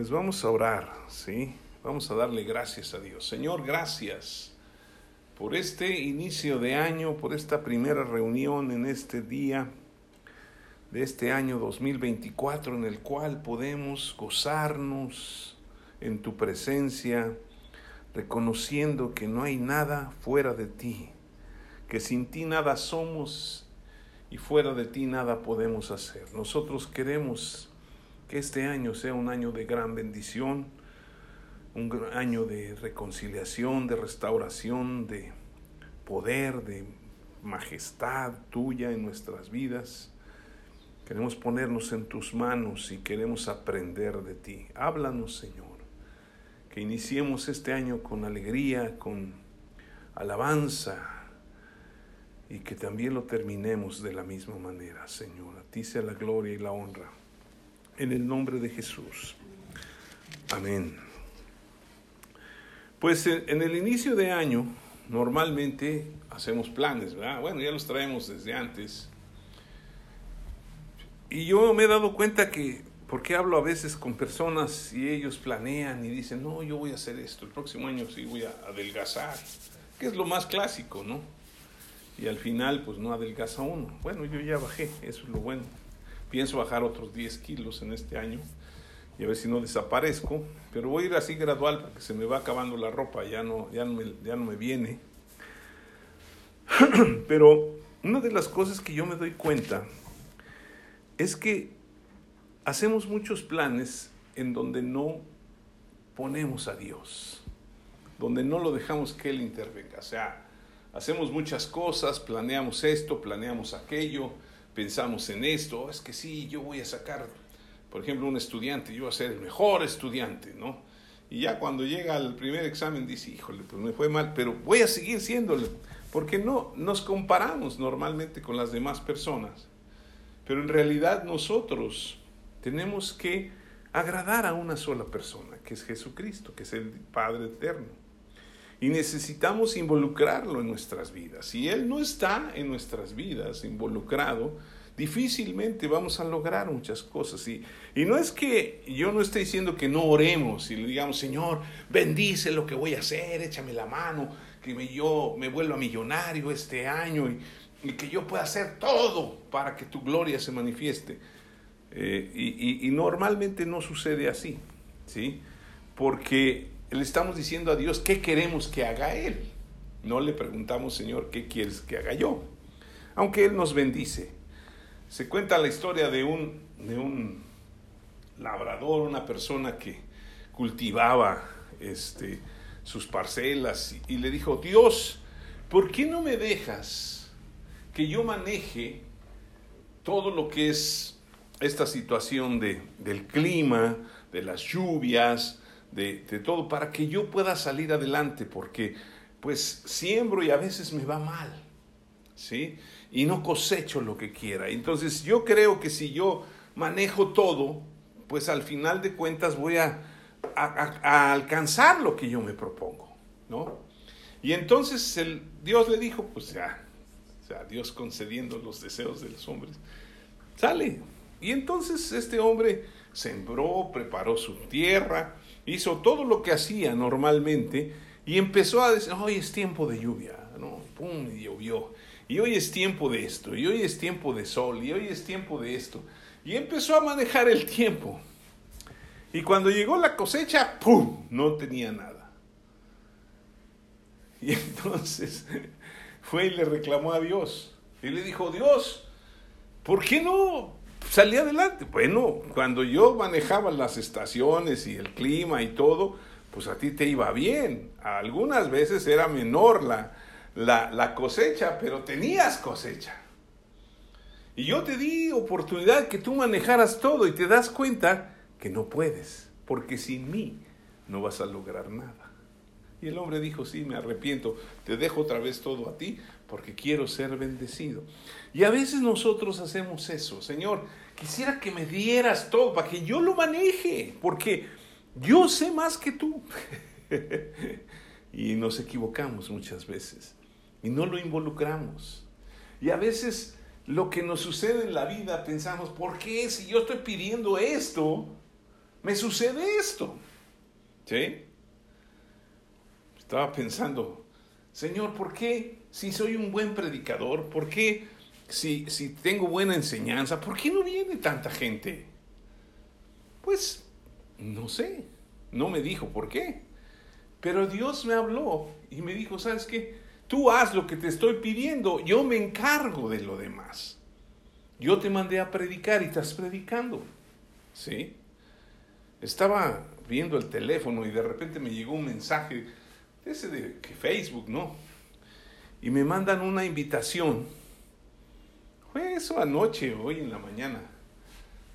Pues vamos a orar, ¿sí? Vamos a darle gracias a Dios. Señor, gracias por este inicio de año, por esta primera reunión en este día de este año 2024 en el cual podemos gozarnos en tu presencia, reconociendo que no hay nada fuera de ti, que sin ti nada somos y fuera de ti nada podemos hacer. Nosotros queremos que este año sea un año de gran bendición, un año de reconciliación, de restauración, de poder, de majestad tuya en nuestras vidas. Queremos ponernos en tus manos y queremos aprender de ti. Háblanos, Señor. Que iniciemos este año con alegría, con alabanza, y que también lo terminemos de la misma manera, Señor. A ti sea la gloria y la honra. En el nombre de Jesús. Amén. Pues eh, en el inicio de año normalmente hacemos planes, ¿verdad? Bueno, ya los traemos desde antes. Y yo me he dado cuenta que, porque hablo a veces con personas y ellos planean y dicen, no, yo voy a hacer esto, el próximo año sí voy a adelgazar, que es lo más clásico, ¿no? y al final pues no adelgaza uno. Bueno, yo ya bajé, eso es lo bueno. Pienso bajar otros 10 kilos en este año y a ver si no desaparezco, pero voy a ir así gradual porque se me va acabando la ropa, ya no, ya no, me, ya no me viene. pero una de las cosas que yo me doy cuenta es que hacemos muchos planes en donde no ponemos a Dios, donde no lo dejamos que Él intervenga. O sea, hacemos muchas cosas, planeamos esto, planeamos aquello, pensamos en esto, es que sí, yo voy a sacar, por ejemplo, un estudiante, yo voy a ser el mejor estudiante, ¿no? Y ya cuando llega al primer examen dice, híjole, pues me fue mal, pero voy a seguir siéndole, porque no nos comparamos normalmente con las demás personas. Pero en realidad nosotros tenemos que agradar a una sola persona, que es Jesucristo, que es el Padre eterno y necesitamos involucrarlo en nuestras vidas. Si Él no está en nuestras vidas involucrado, difícilmente vamos a lograr muchas cosas. Y, y no es que yo no esté diciendo que no oremos y le digamos, Señor, bendice lo que voy a hacer, échame la mano, que me, yo me vuelva millonario este año y, que yo pueda hacer todo para que tu gloria se manifieste. Eh, y, y, normalmente no sucede así, ¿sí? Porque le estamos diciendo a Dios qué queremos que haga Él. No le preguntamos, Señor, ¿qué quieres que haga yo? Aunque Él nos bendice. Se cuenta la historia de un, de un labrador, una persona que cultivaba este, sus parcelas y, le dijo, Dios, ¿por qué no me dejas que yo maneje todo lo que es esta situación de, del clima, de las lluvias, de, todo, para que yo pueda salir adelante, porque pues siembro y a veces me va mal, ¿sí? Y no cosecho lo que quiera. Entonces yo creo que si yo manejo todo, pues al final de cuentas voy a, a, alcanzar lo que yo me propongo, ¿no? Y entonces el, Dios le dijo, pues ya, sea, Dios concediendo los deseos de los hombres, sale. Y entonces este hombre sembró, preparó su tierra, hizo todo lo que hacía normalmente y empezó a decir, hoy es tiempo de lluvia, ¿no? ¡Pum! Y llovió. Y hoy es tiempo de esto, y hoy es tiempo de sol, y hoy es tiempo de esto. Y empezó a manejar el tiempo. Y cuando llegó la cosecha, ¡pum! No tenía nada. Y entonces fue y le reclamó a Dios. Y le dijo, Dios, ¿por qué no salí adelante. Bueno, cuando yo manejaba las estaciones y el clima y todo, pues a ti te iba bien. Algunas veces era menor la, la, la cosecha, pero tenías cosecha. Y yo te di oportunidad que tú manejaras todo y te das cuenta que no puedes, porque sin mí no vas a lograr nada. Y el hombre dijo, sí, me arrepiento, te dejo otra vez todo a ti porque quiero ser bendecido. Y a veces nosotros hacemos eso, Señor, quisiera que me dieras todo para que yo lo maneje, porque yo sé más que tú. y nos equivocamos muchas veces y no lo involucramos. Y a veces lo que nos sucede en la vida pensamos, ¿por qué si yo estoy pidiendo esto? me sucede esto. ¿Sí? Estaba pensando, Señor, ¿por qué si soy un buen predicador? ¿Por qué si, si tengo buena enseñanza? ¿Por qué no viene tanta gente? Pues, no sé, no me dijo por qué. Pero Dios me habló y me dijo, ¿sabes qué? Tú haz lo que te estoy pidiendo, yo me encargo de lo demás. Yo te mandé a predicar y estás predicando. ¿Sí? Estaba viendo el teléfono y de repente me llegó un mensaje, ese de que Facebook, ¿no? Y me mandan una invitación. Fue eso anoche, hoy en la mañana,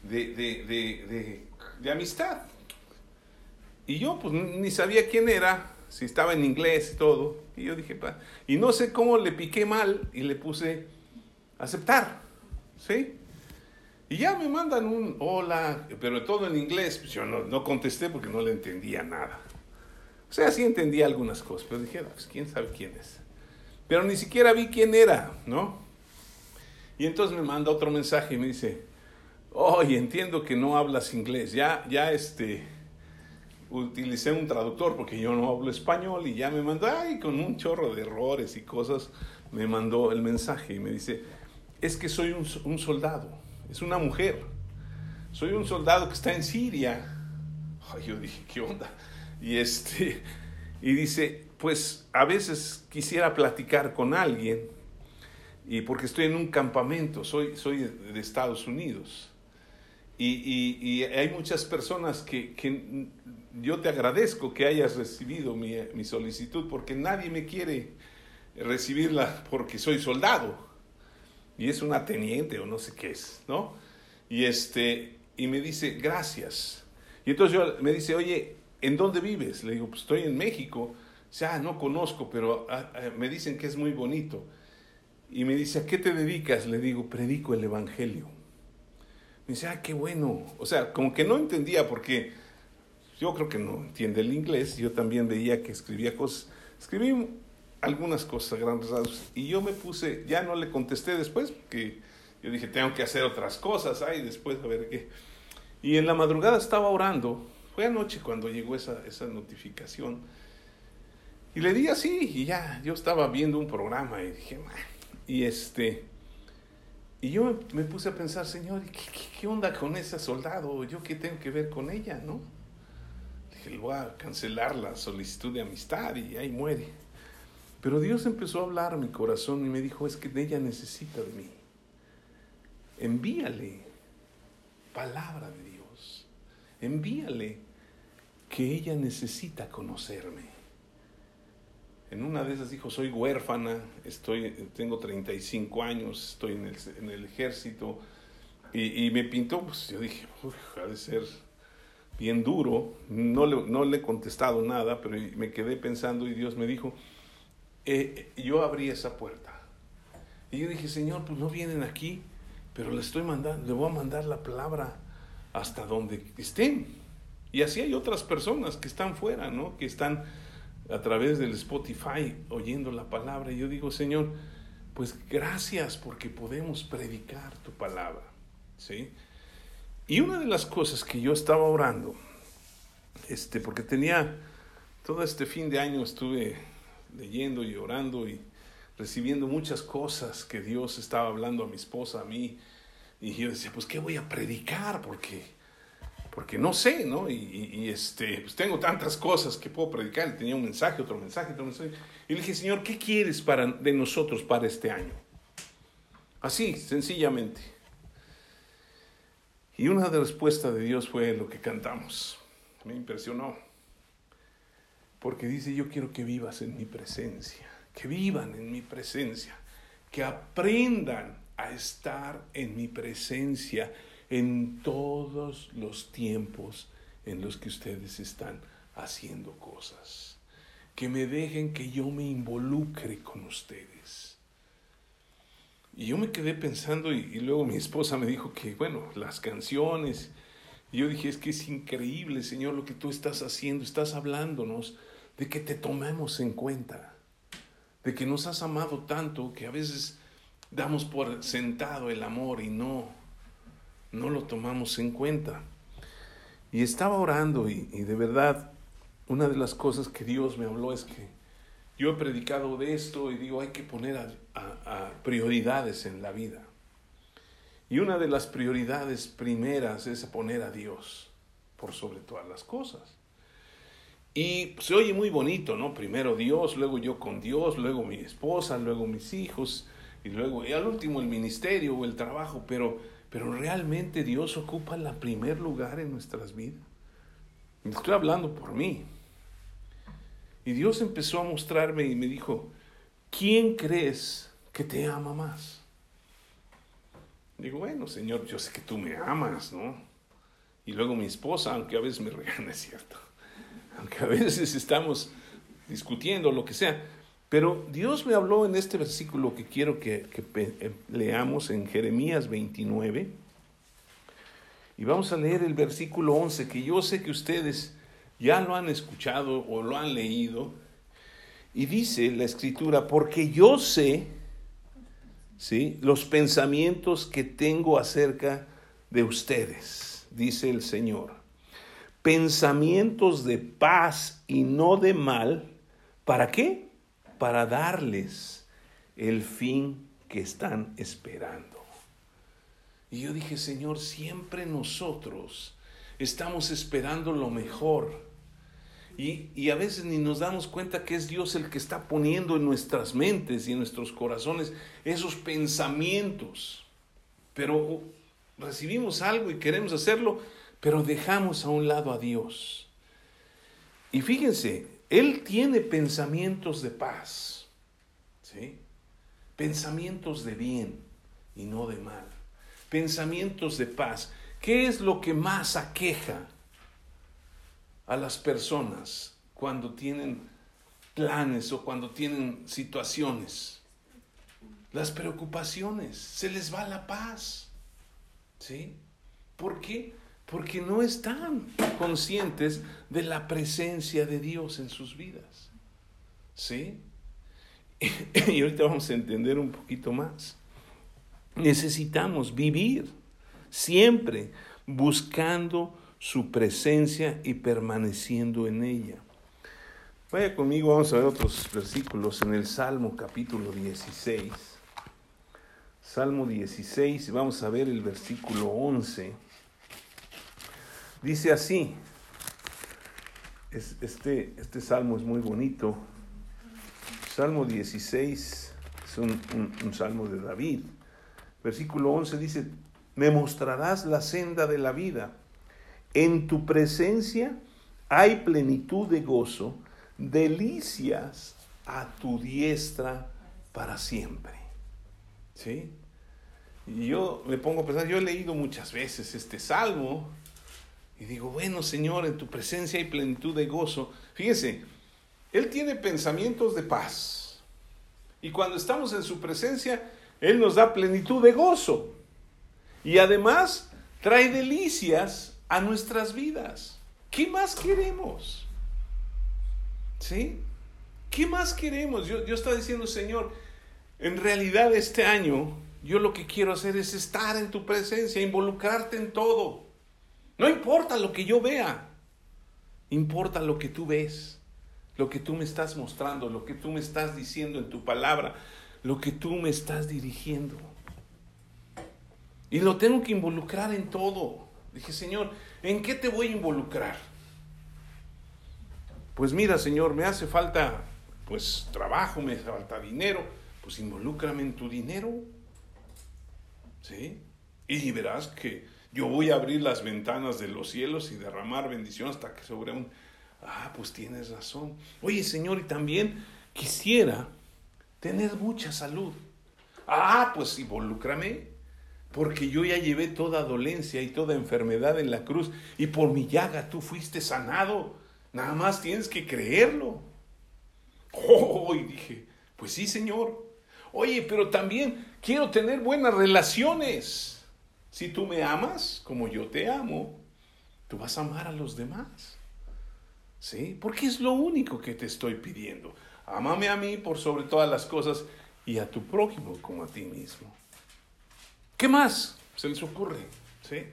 de, de, de, de amistad. Y yo pues ni sabía quién era, si estaba en inglés y todo. Y yo dije, y no sé cómo le piqué mal y le puse aceptar. ¿Sí? Y ya me mandan un hola, pero todo en inglés. Yo no, contesté porque no le entendía nada. O sea, sí entendía algunas cosas, pero dije, pues quién sabe quién es. Pero ni siquiera vi quién era, ¿no? Y entonces me manda otro mensaje y me dice, oye, entiendo que no hablas inglés. Ya, ya este, utilicé un traductor porque yo no hablo español y ya me mandó, ay, con un chorro de errores y cosas, me mandó el mensaje y me dice, es que soy un, soldado, es una mujer. Soy un soldado que está en Siria. yo dije, ¿qué onda? Y, este, y dice, pues a veces quisiera platicar con alguien, y porque estoy en un campamento, soy, soy de Estados Unidos. Y, hay muchas personas que, yo te agradezco que hayas recibido mi, mi solicitud, porque nadie me quiere recibirla porque soy soldado y es una teniente o no sé qué es, ¿no? Y, este, y me dice, gracias. Y entonces yo, me dice, oye, ¿en dónde vives? Le digo, pues estoy en México. Dice, ah, no conozco, pero ah, ah, me dicen que es muy bonito. Y me dice, ¿a qué te dedicas? Le digo, predico el Evangelio. Me dice, ah, qué bueno. O sea, como que no entendía porque yo creo que no entiende el inglés. Yo también veía que escribía cosas. Escribí algunas cosas grandes. Y yo me puse, ya no le contesté después, porque yo dije, tengo que hacer otras cosas, ay, después a ver qué. Y en la madrugada estaba orando, fue anoche cuando llegó esa, esa notificación. Y le di así, y ya, yo estaba viendo un programa y dije, y este, y yo me, puse a pensar, Señor, ¿qué, ¿qué, onda con ese soldado? ¿Yo qué tengo que ver con ella, no? Dije, le voy a cancelar la solicitud de amistad y ahí muere. Pero Dios empezó a hablar mi corazón y me dijo, es que ella necesita de mí. Envíale palabra de Dios. Envíale que ella necesita conocerme. En una de esas dijo, soy huérfana, estoy, tengo 35 años, estoy en el, ejército. Y, me pintó, pues yo dije, ha de ser bien duro. No le, no le he contestado nada, pero me quedé pensando y Dios me dijo, eh, yo abrí esa puerta. Y yo dije, Señor, pues no vienen aquí, pero le estoy mandando, le voy a mandar la palabra hasta donde estén. Y así hay otras personas que están fuera, ¿no? Que están a través del Spotify oyendo la palabra. Y yo digo, Señor, pues gracias porque podemos predicar tu palabra, ¿sí? Y una de las cosas que yo estaba orando, este, porque tenía, todo este fin de año estuve leyendo y orando y recibiendo muchas cosas que Dios estaba hablando a mi esposa, a mí. Y yo decía, pues, ¿qué voy a predicar? Porque, porque no sé, ¿no? Y, este, pues tengo tantas cosas que puedo predicar. Y tenía un mensaje, otro mensaje, otro mensaje. Y le dije, Señor, ¿qué quieres para, de nosotros para este año? Así, sencillamente. Y una de las respuestas de Dios fue lo que cantamos. Me impresionó porque dice, yo quiero que vivas en mi presencia, que vivan en mi presencia, que aprendan a estar en mi presencia en todos los tiempos en los que ustedes están haciendo cosas. Que me dejen que yo me involucre con ustedes. Y yo me quedé pensando y, luego mi esposa me dijo que, bueno, las canciones. Y yo dije, es que es increíble, Señor, lo que tú estás haciendo. Estás hablándonos de que te tomemos en cuenta, de que nos has amado tanto que a veces damos por sentado el amor y no, no lo tomamos en cuenta. Y estaba orando y, de verdad, una de las cosas que Dios me habló es que yo he predicado de esto y digo, hay que poner a prioridades en la vida. Y una de las prioridades primeras es poner a Dios por sobre todas las cosas. Y se oye muy bonito, ¿no? Primero Dios, luego yo con Dios, luego mi esposa, luego mis hijos, y luego, y al último el ministerio o el trabajo, pero, pero realmente Dios ocupa el primer lugar en nuestras vidas. Estoy hablando por mí. Y Dios empezó a mostrarme y me dijo, ¿quién crees que te ama más? Digo, bueno, Señor, yo sé que tú me amas, ¿no? Y luego mi esposa, aunque a veces me regaña, es cierto aunque a veces estamos discutiendo lo que sea. Pero Dios me habló en este versículo que quiero que, eh, leamos en Jeremías 29. Y vamos a leer el versículo 11, que yo sé que ustedes ya lo han escuchado o lo han leído. Y dice la escritura, porque yo sé ¿sí? los pensamientos que tengo acerca de ustedes, dice el Señor pensamientos de paz y no de mal. ¿Para qué? Para darles el fin que están esperando. Y yo dije, Señor, siempre nosotros estamos esperando lo mejor. Y, y, a veces ni nos damos cuenta que es Dios el que está poniendo en nuestras mentes y en nuestros corazones esos pensamientos. Pero recibimos algo y queremos hacerlo pero dejamos a un lado a Dios. Y fíjense, Él tiene pensamientos de paz, ¿sí? pensamientos de bien y no de mal, pensamientos de paz. ¿Qué es lo que más aqueja a las personas cuando tienen planes o cuando tienen situaciones? Las preocupaciones, se les va la paz. ¿Sí? ¿Por qué? Porque no están conscientes de la presencia de Dios en sus vidas. ¿Sí? Y ahorita vamos a entender un poquito más. Necesitamos vivir siempre buscando su presencia y permaneciendo en ella. Vaya conmigo, vamos a ver otros versículos en el Salmo capítulo 16. Salmo 16, vamos a ver el versículo 11. Dice así, este, este salmo es muy bonito. Salmo 16 es un, un salmo de David. Versículo 11 dice, me mostrarás la senda de la vida. En tu presencia hay plenitud de gozo, delicias a tu diestra para siempre. ¿Sí? Y yo me pongo a pensar, yo he leído muchas veces este salmo, y digo, bueno Señor, en tu presencia hay plenitud de gozo. Fíjense, Él tiene pensamientos de paz. Y cuando estamos en su presencia, Él nos da plenitud de gozo. Y además trae delicias a nuestras vidas. ¿Qué más queremos? ¿Sí? ¿Qué más queremos? Yo, yo estaba diciendo, Señor, en realidad este año yo lo que quiero hacer es estar en tu presencia, involucrarte en todo. No importa lo que yo vea, importa lo que tú ves, lo que tú me estás mostrando, lo que tú me estás diciendo en tu palabra, lo que tú me estás dirigiendo. Y lo tengo que involucrar en todo. Dije, Señor, ¿en qué te voy a involucrar? Pues mira, Señor, me hace falta pues trabajo, me hace falta dinero, pues involúcrame en tu dinero. ¿Sí? Y verás que yo voy a abrir las ventanas de los cielos y derramar bendición hasta que sobre un... Ah, pues tienes razón. Oye, Señor, y también quisiera tener mucha salud. Ah, pues involúcrame, porque yo ya llevé toda dolencia y toda enfermedad en la cruz y por mi llaga tú fuiste sanado. Nada más tienes que creerlo. Oh, y dije, pues sí, Señor. Oye, pero también quiero tener buenas relaciones. Si tú me amas como yo te amo, tú vas a amar a los demás. ¿Sí? Porque es lo único que te estoy pidiendo. Ámame a mí por sobre todas las cosas y a tu prójimo como a ti mismo. ¿Qué más se les ocurre? ¿Sí?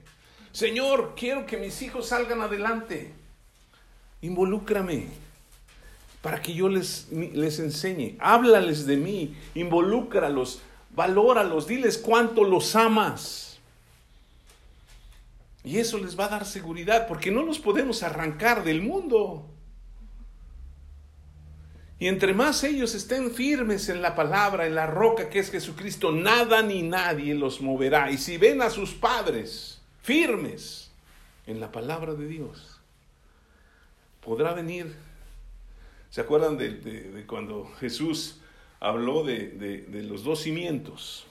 Señor, quiero que mis hijos salgan adelante. Involúcrame para que yo les, les enseñe. Háblales de mí, involúcralos, valóralos, diles cuánto los amas. Y eso les va a dar seguridad, porque no los podemos arrancar del mundo. Y entre más ellos estén firmes en la palabra, en la roca que es Jesucristo, nada ni nadie los moverá. Y si ven a sus padres firmes en la palabra de Dios, podrá venir. ¿Se acuerdan de, cuando Jesús habló de, los dos cimientos?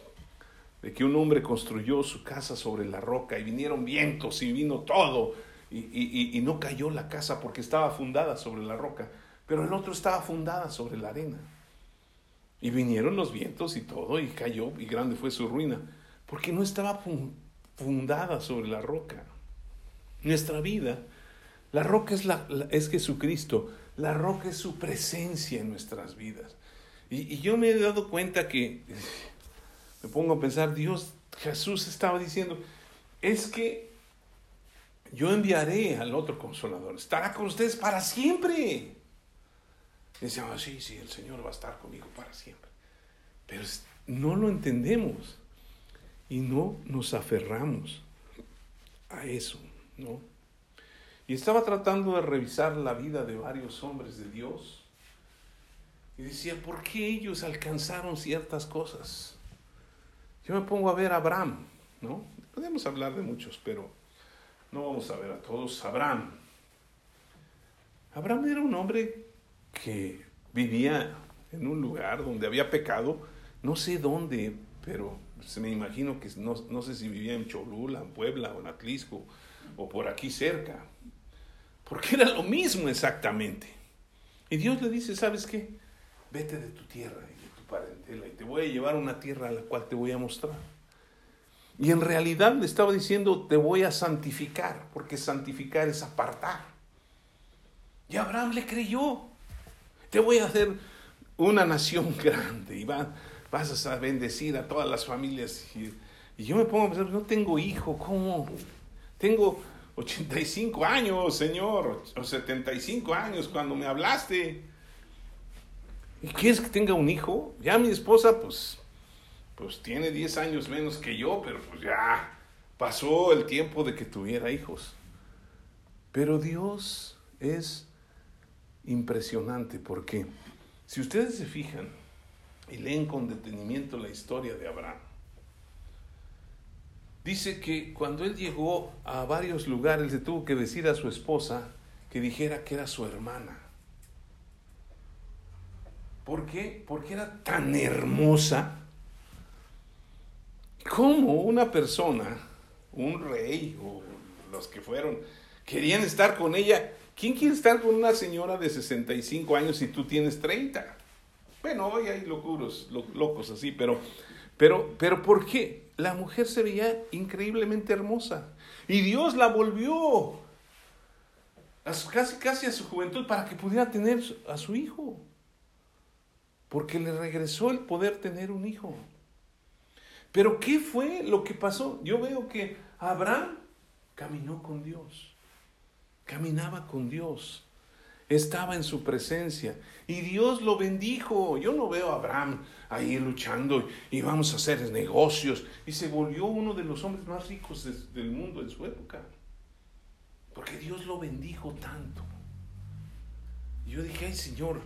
De que un hombre construyó su casa sobre la roca y vinieron vientos y vino todo y no cayó la casa porque estaba fundada sobre la roca pero el otro estaba fundada sobre la arena. Y vinieron los vientos y todo, y cayó, y grande fue su ruina, porque no estaba fundada sobre la roca. Nuestra vida, la roca es, la, es Jesucristo, la roca es su presencia en nuestras vidas. Y, y yo me he dado cuenta que, me pongo a pensar, Dios, Jesús estaba diciendo, es que yo enviaré al otro consolador, estará con ustedes para siempre. Y decíamos, sí, sí, el Señor va a estar conmigo para siempre. Pero no lo entendemos y no nos aferramos a eso, ¿no? Y estaba tratando de revisar la vida de varios hombres de Dios y decía, ¿por qué ellos alcanzaron ciertas cosas? Yo me pongo a ver a Abraham, ¿no? Podemos hablar de muchos, pero no vamos a ver a todos. Abraham. Abraham era un hombre que vivía en un lugar donde había pecado, no sé dónde, pero se me imagino que no, sé si vivía en Cholula, en Puebla o en Atlisco o por aquí cerca, porque era lo mismo exactamente. Y Dios le dice, ¿sabes qué? Vete de tu tierra y te voy a llevar a una tierra a la cual te voy a mostrar. Y en realidad le estaba diciendo, te voy a santificar, porque santificar es apartar. Y Abraham le creyó te voy a hacer una nación grande y vas a bendecir a todas las familias. Y, yo me pongo a pensar, no tengo hijo, ¿cómo? Tengo 85 años, Señor, o 75 años cuando me hablaste. ¿Y quieres que tenga un hijo? Ya mi esposa, pues, pues tiene 10 años menos que yo, pero pues ya pasó el tiempo de que tuviera hijos. Pero Dios es impresionante porque si ustedes se fijan y leen con detenimiento la historia de Abraham, dice que cuando él llegó a varios lugares le tuvo que decir a su esposa que dijera que era su hermana. ¿Por qué? Porque era tan hermosa como una persona, un rey o los que fueron, querían estar con ella ¿Quién quiere estar con una señora de 65 años si tú tienes 30? Bueno, hoy hay locuros, locos así, pero, pero, pero ¿por qué? La mujer se veía increíblemente hermosa y Dios la volvió casi, casi a su juventud para que pudiera tener a su hijo. Porque le regresó el poder tener un hijo. Pero ¿qué fue lo que pasó? Yo veo que Abraham caminó con Dios caminaba con Dios, estaba en su presencia y Dios lo bendijo. Yo no veo a Abraham ahí luchando y vamos a hacer negocios y se volvió uno de los hombres más ricos del mundo en su época, porque Dios lo bendijo tanto. yo dije, ay Señor,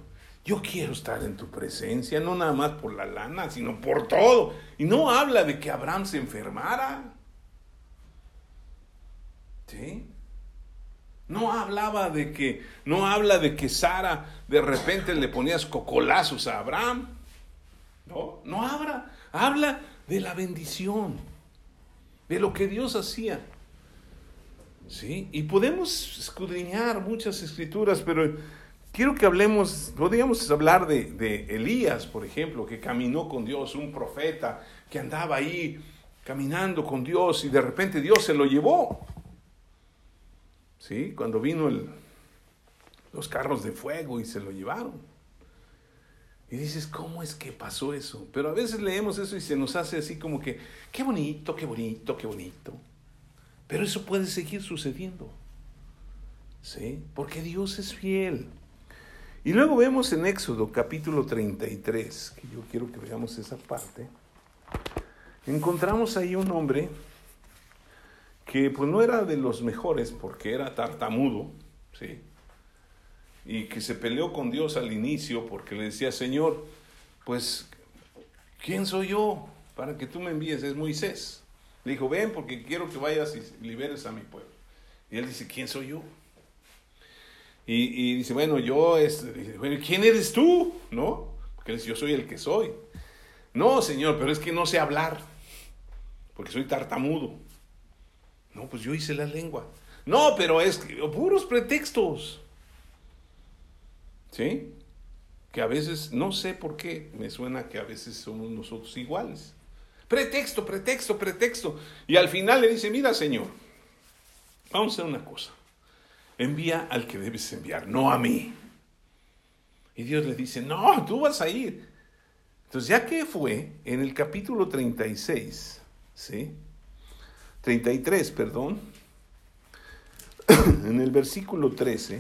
yo quiero estar en tu presencia, no nada más por la lana, sino por todo. Y no habla de que Abraham se enfermara. ¿Sí? No hablaba de que, no habla de que Sara de repente le ponías cocolazos a Abraham. No, no habla, habla de la bendición, de lo que Dios hacía. ¿Sí? Y podemos escudriñar muchas escrituras, pero quiero que hablemos, podríamos hablar de, de Elías, por ejemplo, que caminó con Dios, un profeta que andaba ahí caminando con Dios y de repente Dios se lo llevó. ¿sí? Cuando vino el, los carros de fuego y se lo llevaron. Y dices, ¿cómo es que pasó eso? Pero a veces leemos eso y se nos hace así como que, qué bonito, qué bonito, qué bonito. Pero eso puede seguir sucediendo. ¿Sí? Porque Dios es fiel. Y luego vemos en Éxodo capítulo 33, que yo quiero que veamos esa parte. Encontramos ahí un hombre que pues no era de los mejores porque era tartamudo, ¿sí? Y que se peleó con Dios al inicio porque le decía, Señor, pues, ¿quién soy yo para que tú me envíes? Es Moisés. Le dijo, ven porque quiero que vayas y liberes a mi pueblo. Y él dice, ¿quién soy yo? Y, dice, bueno, yo, es, ¿quién eres tú? ¿No? Porque dice, yo soy el que soy. No, Señor, pero es que no sé hablar, porque soy tartamudo. No, pues yo hice la lengua. No, pero es puros pretextos. ¿Sí? Que a veces, no sé por qué, me suena que a veces somos nosotros iguales. Pretexto, pretexto, pretexto. Y al final le dice, mira Señor, vamos a hacer una cosa. Envía al que debes enviar, no a mí. Y Dios le dice, no, tú vas a ir. Entonces, ya que fue en el capítulo 36, ¿sí? 33, perdón, en el versículo 13,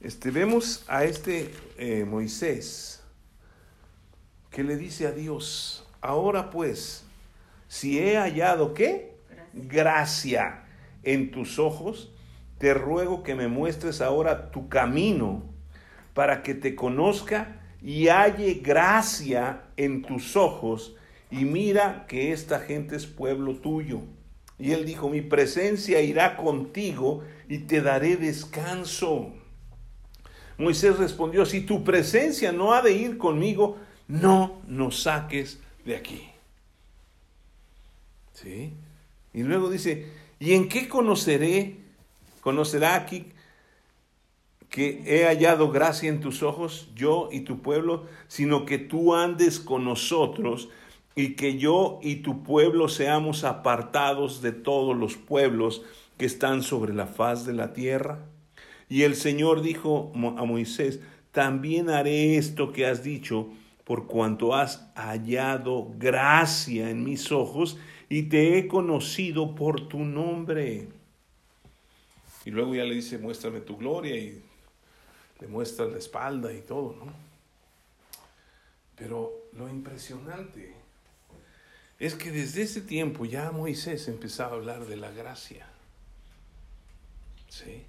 este, vemos a este eh, Moisés que le dice a Dios, ahora pues, si he hallado qué? Gracia en tus ojos, te ruego que me muestres ahora tu camino para que te conozca y halle gracia en tus ojos y mira que esta gente es pueblo tuyo. Y él dijo, mi presencia irá contigo y te daré descanso. Moisés respondió, si tu presencia no ha de ir conmigo, no nos saques de aquí. ¿Sí? Y luego dice, ¿y en qué conoceré? ¿Conocerá aquí que he hallado gracia en tus ojos, yo y tu pueblo, sino que tú andes con nosotros y que yo y tu pueblo seamos apartados de todos los pueblos que están sobre la faz de la tierra? Y el Señor dijo a Moisés, también haré esto que has dicho, por cuanto has hallado gracia en mis ojos y te he conocido por tu nombre. Y luego ya le dice, muéstrame tu gloria y le muestra la espalda y todo, ¿no? Pero lo impresionante es que desde ese tiempo ya Moisés empezaba a hablar de la gracia. ¿Sí?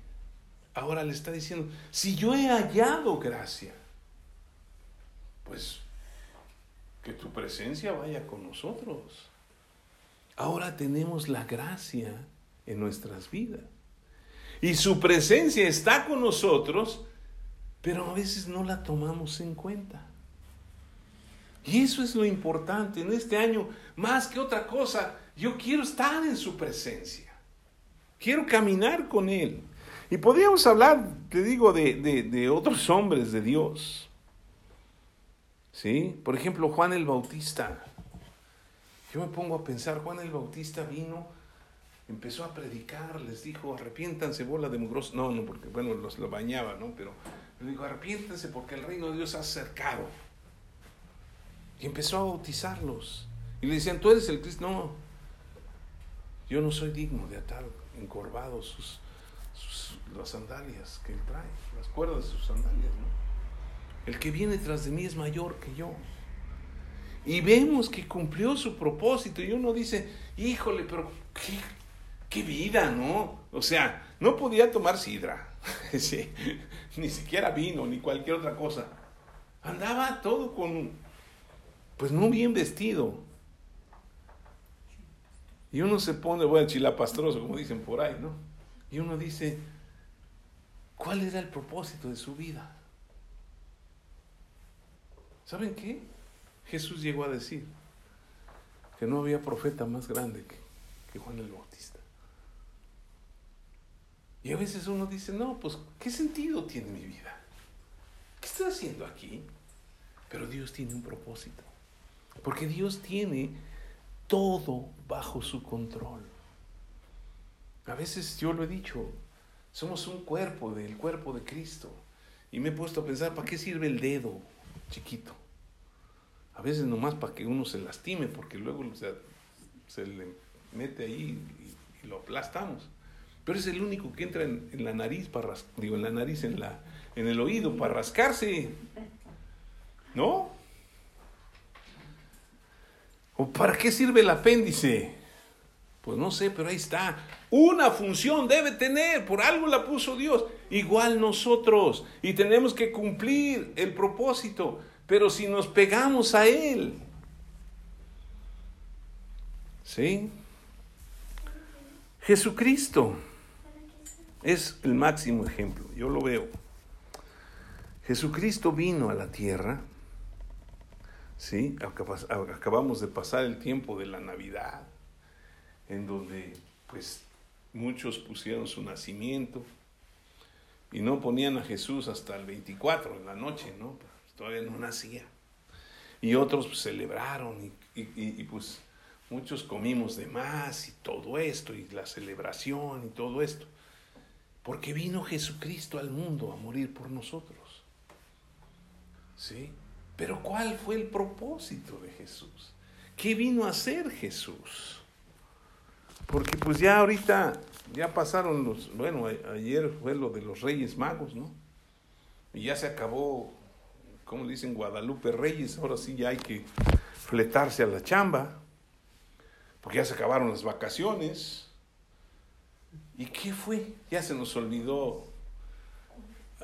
Ahora le está diciendo, si yo he hallado gracia, pues que tu presencia vaya con nosotros. Ahora tenemos la gracia en nuestras vidas. Y su presencia está con nosotros, pero a veces no la tomamos en cuenta. Y eso es lo importante. En este año, más que otra cosa, yo quiero estar en su presencia. Quiero caminar con Él. Y podríamos hablar, te digo, de, de, otros hombres de Dios. ¿Sí? Por ejemplo, Juan el Bautista. Yo me pongo a pensar, Juan el Bautista vino, empezó a predicar, les dijo, arrepiéntanse, bola de mugrosos. No, no, porque, bueno, los lo bañaba, ¿no? Pero le dijo, arrepiéntanse porque el reino de Dios ha acercado. Y empezó a bautizarlos. Y le decían, tú eres el Cristo. No, yo no soy digno de atar encorvados sus, las sandalias que él trae, las cuerdas de sus sandalias. El que viene tras de mí es mayor que yo. Y vemos que cumplió su propósito. Y uno dice, híjole, pero qué, qué vida, ¿no? O sea, no podía tomar sidra, ni siquiera vino, ni cualquier otra cosa. Andaba todo con pues no bien vestido. Y uno se pone, bueno, chilapastroso, como dicen por ahí, ¿no? Y uno dice, ¿cuál era el propósito de su vida? ¿Saben qué? Jesús llegó a decir que no había profeta más grande que, que Juan el Bautista. Y a veces uno dice, no, pues, ¿qué sentido tiene mi vida? ¿Qué estoy haciendo aquí? Pero Dios tiene un propósito. Porque Dios tiene todo bajo su control. A veces yo lo he dicho, somos un cuerpo del cuerpo de Cristo. Y me he puesto a pensar, ¿para qué sirve el dedo chiquito? A veces nomás para que uno se lastime, porque luego se le mete ahí y lo aplastamos. Pero es el único que entra en, la nariz, para digo, en la nariz, en, la, en el oído, para rascarse. ¿No? ¿O para qué sirve el apéndice? Pues no sé, pero ahí está. Una función debe tener, por algo la puso Dios. Igual nosotros. Y tenemos que cumplir el propósito. Pero si nos pegamos a Él. ¿Sí? Jesucristo es el máximo ejemplo. Yo lo veo. Jesucristo vino a la tierra. ¿Sí? Acabamos de pasar el tiempo de la Navidad en donde pues muchos pusieron su nacimiento y no ponían a Jesús hasta el 24 en la noche, ¿no? Pues, todavía no nacía. Y otros pues, celebraron y, pues muchos comimos de más y todo esto y la celebración y todo esto. Porque vino Jesucristo al mundo a morir por nosotros. ¿Sí? Pero ¿cuál fue el propósito de Jesús? ¿Qué vino a hacer Jesús? Porque pues ya ahorita, ya pasaron los, bueno, ayer fue lo de los Reyes Magos, ¿no? Y ya se acabó, como dicen, Guadalupe Reyes, ahora sí ya hay que fletarse a la chamba, porque ya se acabaron las vacaciones. ¿Y qué fue? Ya se nos olvidó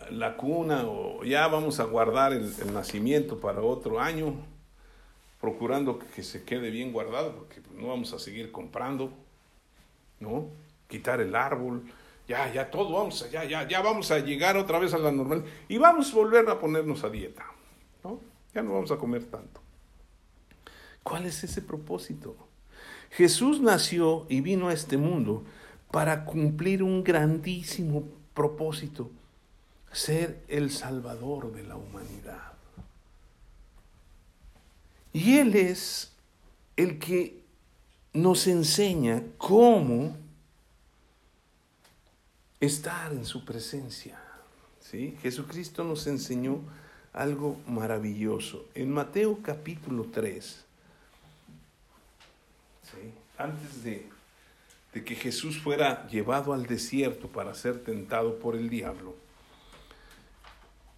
la cuna o ya vamos a guardar el, nacimiento para otro año, procurando que se quede bien guardado, porque no vamos a seguir comprando. ¿no? Quitar el árbol, ya, ya todo, vamos, ya, ya, ya vamos a llegar otra vez a la normal y vamos a volver a ponernos a dieta, ¿no? Ya no vamos a comer tanto. ¿Cuál es ese propósito? Jesús nació y vino a este mundo para cumplir un grandísimo propósito, ser el Salvador de la humanidad. Y Él es el que nos enseña cómo estar en su presencia. ¿sí? Jesucristo nos enseñó algo maravilloso. En Mateo capítulo 3, antes de, de que Jesús fuera llevado al desierto para ser tentado por el diablo,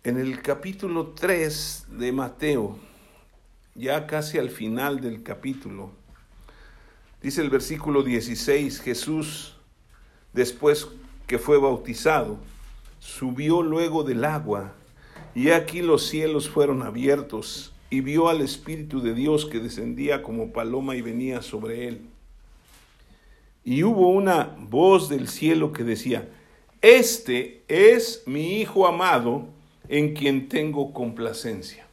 en el capítulo 3 de Mateo, ya casi al final del capítulo, Dice el versículo 16, Jesús, después que fue bautizado, subió luego del agua, y aquí los cielos fueron abiertos, y vio al Espíritu de Dios que descendía como paloma y venía sobre él. Y hubo una voz del cielo que decía, Este es mi Hijo amado, en quien tengo complacencia.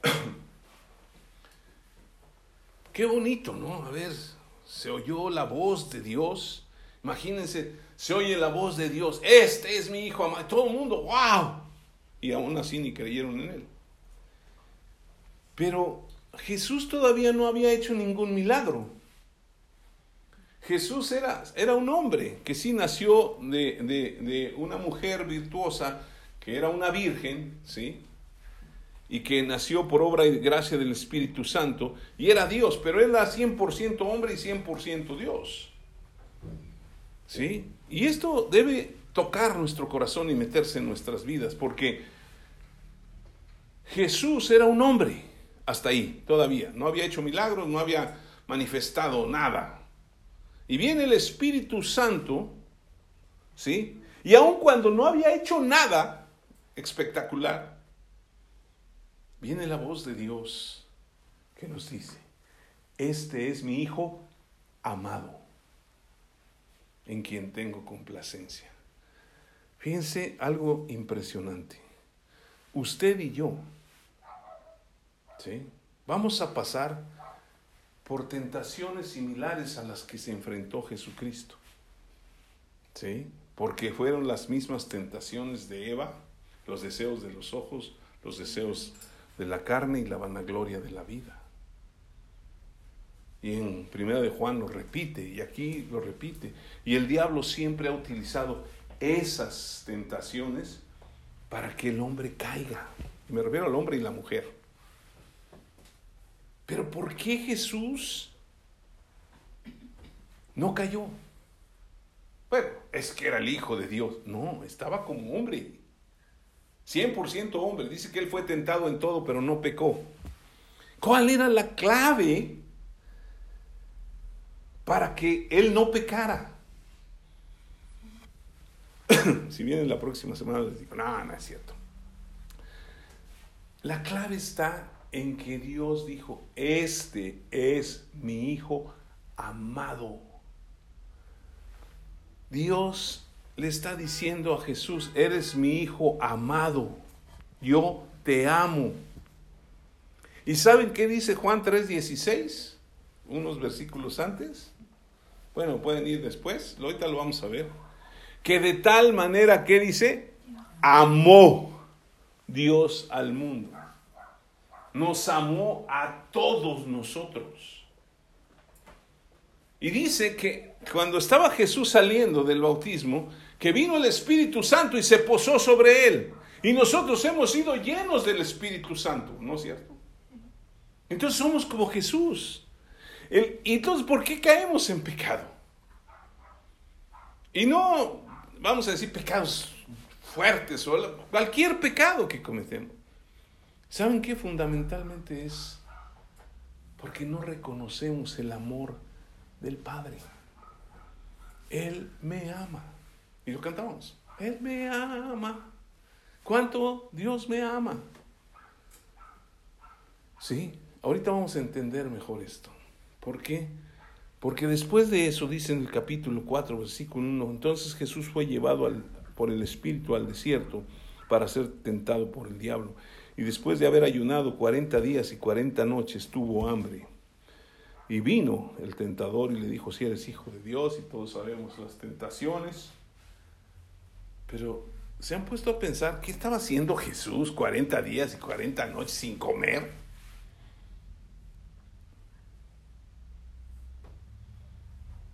Qué bonito, ¿no? A ver, se oyó la voz de Dios. Imagínense, se oye la voz de Dios. Este es mi hijo amado. Todo el mundo, wow. Y aún así ni creyeron en él. Pero Jesús todavía no había hecho ningún milagro. Jesús era, era un hombre que sí nació de, de, de una mujer virtuosa, que era una virgen, ¿sí? y que nació por obra y gracia del Espíritu Santo, y era Dios, pero era 100% hombre y 100% Dios. ¿Sí? Y esto debe tocar nuestro corazón y meterse en nuestras vidas, porque Jesús era un hombre, hasta ahí, todavía. No había hecho milagros, no había manifestado nada. Y viene el Espíritu Santo, ¿sí? Y aun cuando no había hecho nada espectacular, viene la voz de Dios que nos dice, este es mi Hijo amado, en quien tengo complacencia. Fíjense algo impresionante. Usted y yo, ¿sí? Vamos a pasar por tentaciones similares a las que se enfrentó Jesucristo. ¿Sí? Porque fueron las mismas tentaciones de Eva, los deseos de los ojos, los deseos de la carne y la vanagloria de la vida. Y en Primera de Juan lo repite, y aquí lo repite. Y el diablo siempre ha utilizado esas tentaciones para que el hombre caiga. Y me refiero al hombre y la mujer. Pero ¿por qué Jesús no cayó. Bueno, es que era el Hijo de Dios. No, estaba como hombre. 100% hombre. Dice que él fue tentado en todo, pero no pecó. ¿Cuál era la clave para que él no pecara? si viene la próxima semana les digo, no, no es cierto. La clave está en que Dios dijo, este es mi hijo amado. Dios le está diciendo a Jesús, eres mi hijo amado, yo te amo. ¿Y saben qué dice Juan 3:16? Unos versículos antes. Bueno, pueden ir después, ahorita lo vamos a ver. Que de tal manera que dice, amó Dios al mundo. Nos amó a todos nosotros. Y dice que cuando estaba Jesús saliendo del bautismo, que vino el Espíritu Santo y se posó sobre él. Y nosotros hemos sido llenos del Espíritu Santo, ¿no es cierto? Entonces somos como Jesús. y entonces, ¿por qué caemos en pecado? Y no, vamos a decir, pecados fuertes o cualquier pecado que cometemos. ¿Saben qué fundamentalmente es? Porque no reconocemos el amor del Padre. Él me ama. Y lo cantamos. Él me ama. ¿Cuánto Dios me ama? Sí, ahorita vamos a entender mejor esto. ¿Por qué? Porque después de eso, dice en el capítulo 4, versículo 1, entonces Jesús fue llevado por el Espíritu al desierto para ser tentado por el diablo. Y después de haber ayunado 40 días y 40 noches, tuvo hambre. Y vino el tentador y le dijo, si eres hijo de Dios, y todos sabemos las tentaciones. Pero se han puesto a pensar, ¿qué estaba haciendo Jesús 40 días y 40 noches sin comer?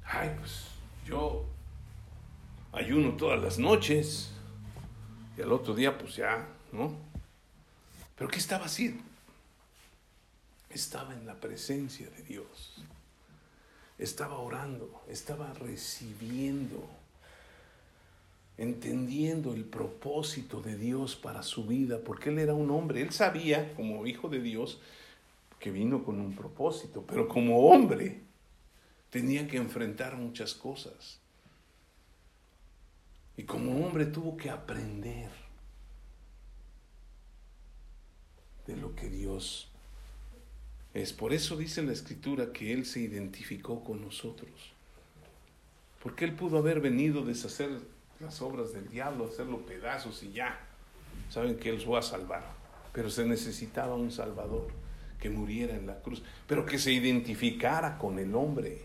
Ay, pues yo ayuno todas las noches y al otro día pues ya, ¿no? Pero ¿qué estaba haciendo? estaba en la presencia de Dios. Estaba orando, estaba recibiendo, entendiendo el propósito de Dios para su vida, porque él era un hombre, él sabía como hijo de Dios que vino con un propósito, pero como hombre tenía que enfrentar muchas cosas. Y como hombre tuvo que aprender de lo que Dios es por eso dice la escritura que Él se identificó con nosotros. Porque Él pudo haber venido a deshacer las obras del diablo, hacerlo pedazos y ya. Saben que Él los va a salvar. Pero se necesitaba un Salvador que muriera en la cruz, pero que se identificara con el hombre.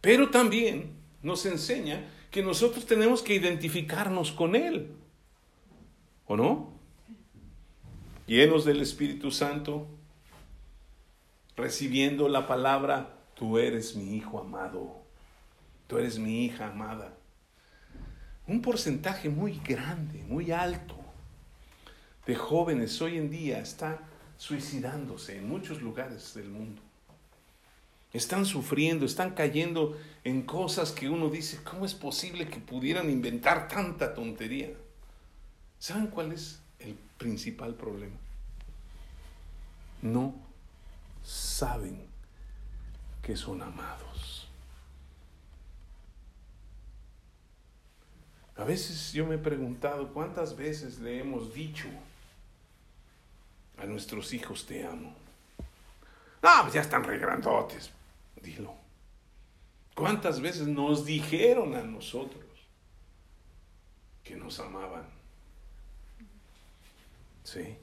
Pero también nos enseña que nosotros tenemos que identificarnos con Él. ¿O no? Llenos del Espíritu Santo, recibiendo la palabra, tú eres mi hijo amado, tú eres mi hija amada. Un porcentaje muy grande, muy alto de jóvenes hoy en día está suicidándose en muchos lugares del mundo. Están sufriendo, están cayendo en cosas que uno dice, ¿cómo es posible que pudieran inventar tanta tontería? ¿Saben cuál es principal problema. No saben que son amados. A veces yo me he preguntado cuántas veces le hemos dicho a nuestros hijos te amo. No, pues ya están re grandotes. Dilo. ¿Cuántas veces nos dijeron a nosotros que nos amaban? ¿Sí?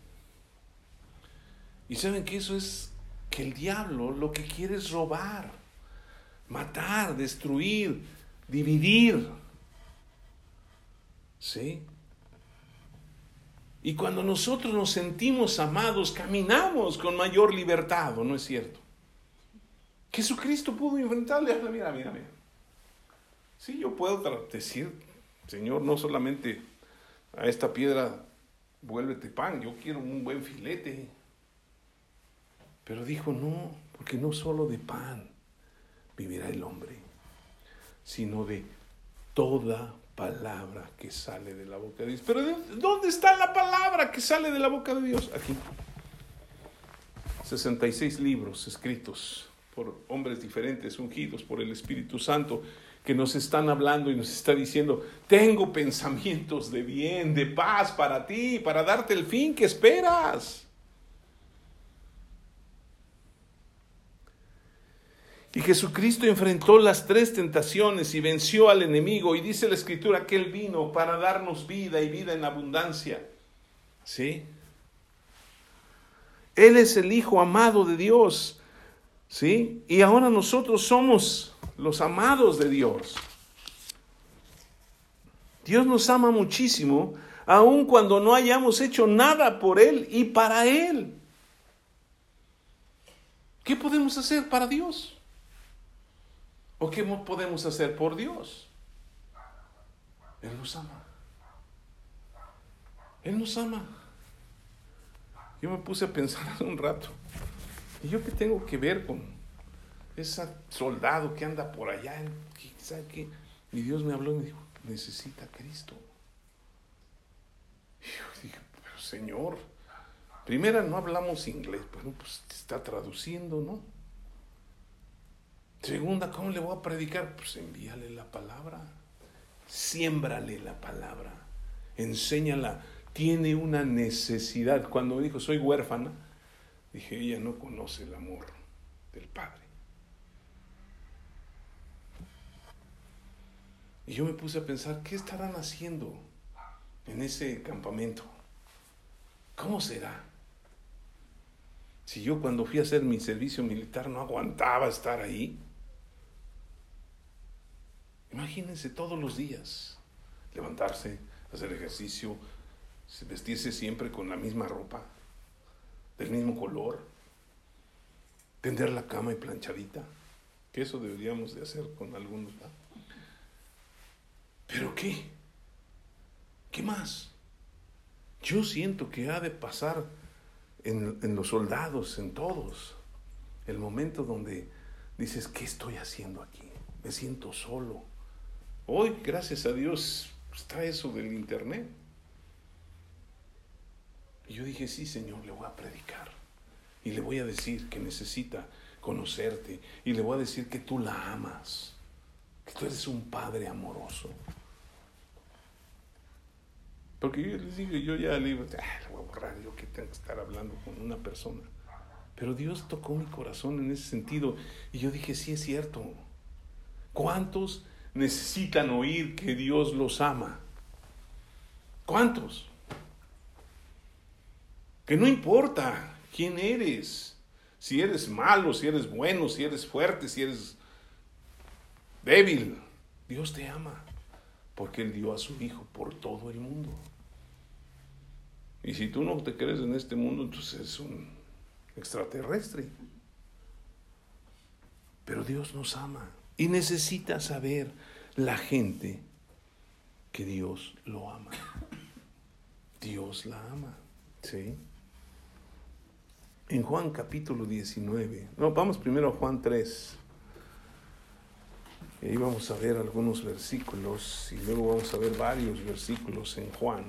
Y saben que eso es que el diablo lo que quiere es robar, matar, destruir, dividir. ¿Sí? Y cuando nosotros nos sentimos amados, caminamos con mayor libertad, ¿no es cierto? Jesucristo pudo enfrentarle, mira, mira, mira. Sí, yo puedo decir, Señor, no solamente a esta piedra vuélvete pan, yo quiero un buen filete. Pero dijo, no, porque no solo de pan vivirá el hombre, sino de toda palabra que sale de la boca de Dios. Pero ¿dónde está la palabra que sale de la boca de Dios? Aquí. 66 libros escritos por hombres diferentes, ungidos por el Espíritu Santo, que nos están hablando y nos está diciendo, tengo pensamientos de bien, de paz para ti, para darte el fin que esperas. Y Jesucristo enfrentó las tres tentaciones y venció al enemigo. Y dice la escritura que Él vino para darnos vida y vida en abundancia. ¿Sí? Él es el Hijo amado de Dios. ¿Sí? Y ahora nosotros somos los amados de Dios. Dios nos ama muchísimo, aun cuando no hayamos hecho nada por Él y para Él. ¿Qué podemos hacer para Dios? ¿O qué podemos hacer por Dios? Él nos ama. Él nos ama. Yo me puse a pensar hace un rato. ¿Y yo qué tengo que ver con ese soldado que anda por allá? ¿Sabe qué? Y Dios me habló y me dijo, necesita Cristo. Y yo dije, pero Señor, primera no hablamos inglés, bueno, pues está traduciendo, ¿no? Segunda, ¿cómo le voy a predicar? Pues envíale la palabra. Siémbrale la palabra. Enséñala. Tiene una necesidad. Cuando me dijo, soy huérfana, dije, ella no conoce el amor del Padre. Y yo me puse a pensar, ¿qué estarán haciendo en ese campamento? ¿Cómo será? Si yo cuando fui a hacer mi servicio militar no aguantaba estar ahí, Imagínense todos los días levantarse, hacer ejercicio, vestirse siempre con la misma ropa, del mismo color, tender la cama y planchadita, que eso deberíamos de hacer con algunos. Pero ¿qué? ¿Qué más? Yo siento que ha de pasar en, en los soldados, en todos, el momento donde dices, ¿qué estoy haciendo aquí? Me siento solo Hoy, gracias a Dios, está eso del Internet. Y yo dije, sí, Señor, le voy a predicar. Y le voy a decir que necesita conocerte. Y le voy a decir que tú la amas. Que tú eres un padre amoroso. Porque yo les digo, yo ya le digo, ah, voy a borrar, yo que tengo que estar hablando con una persona. Pero Dios tocó mi corazón en ese sentido. Y yo dije, sí es cierto. ¿Cuántos necesitan oír que Dios los ama. ¿Cuántos? Que no importa quién eres, si eres malo, si eres bueno, si eres fuerte, si eres débil, Dios te ama, porque Él dio a su Hijo por todo el mundo. Y si tú no te crees en este mundo, entonces eres un extraterrestre. Pero Dios nos ama. Y necesita saber la gente que Dios lo ama. Dios la ama. ¿Sí? En Juan capítulo 19. No, vamos primero a Juan 3. Y ahí vamos a ver algunos versículos y luego vamos a ver varios versículos en Juan.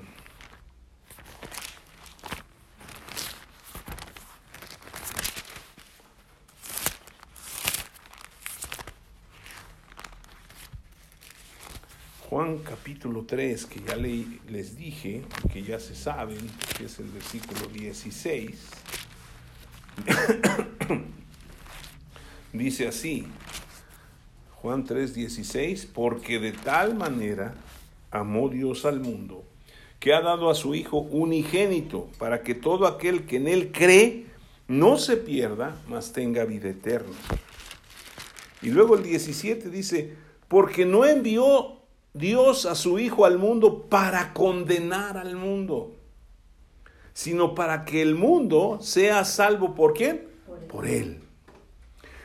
Juan capítulo 3, que ya les dije, que ya se saben, que es el versículo 16, dice así, Juan 3, 16, porque de tal manera amó Dios al mundo, que ha dado a su Hijo unigénito, para que todo aquel que en Él cree no se pierda, mas tenga vida eterna. Y luego el 17 dice, porque no envió Dios a su Hijo al mundo para condenar al mundo, sino para que el mundo sea salvo por quién? Por él.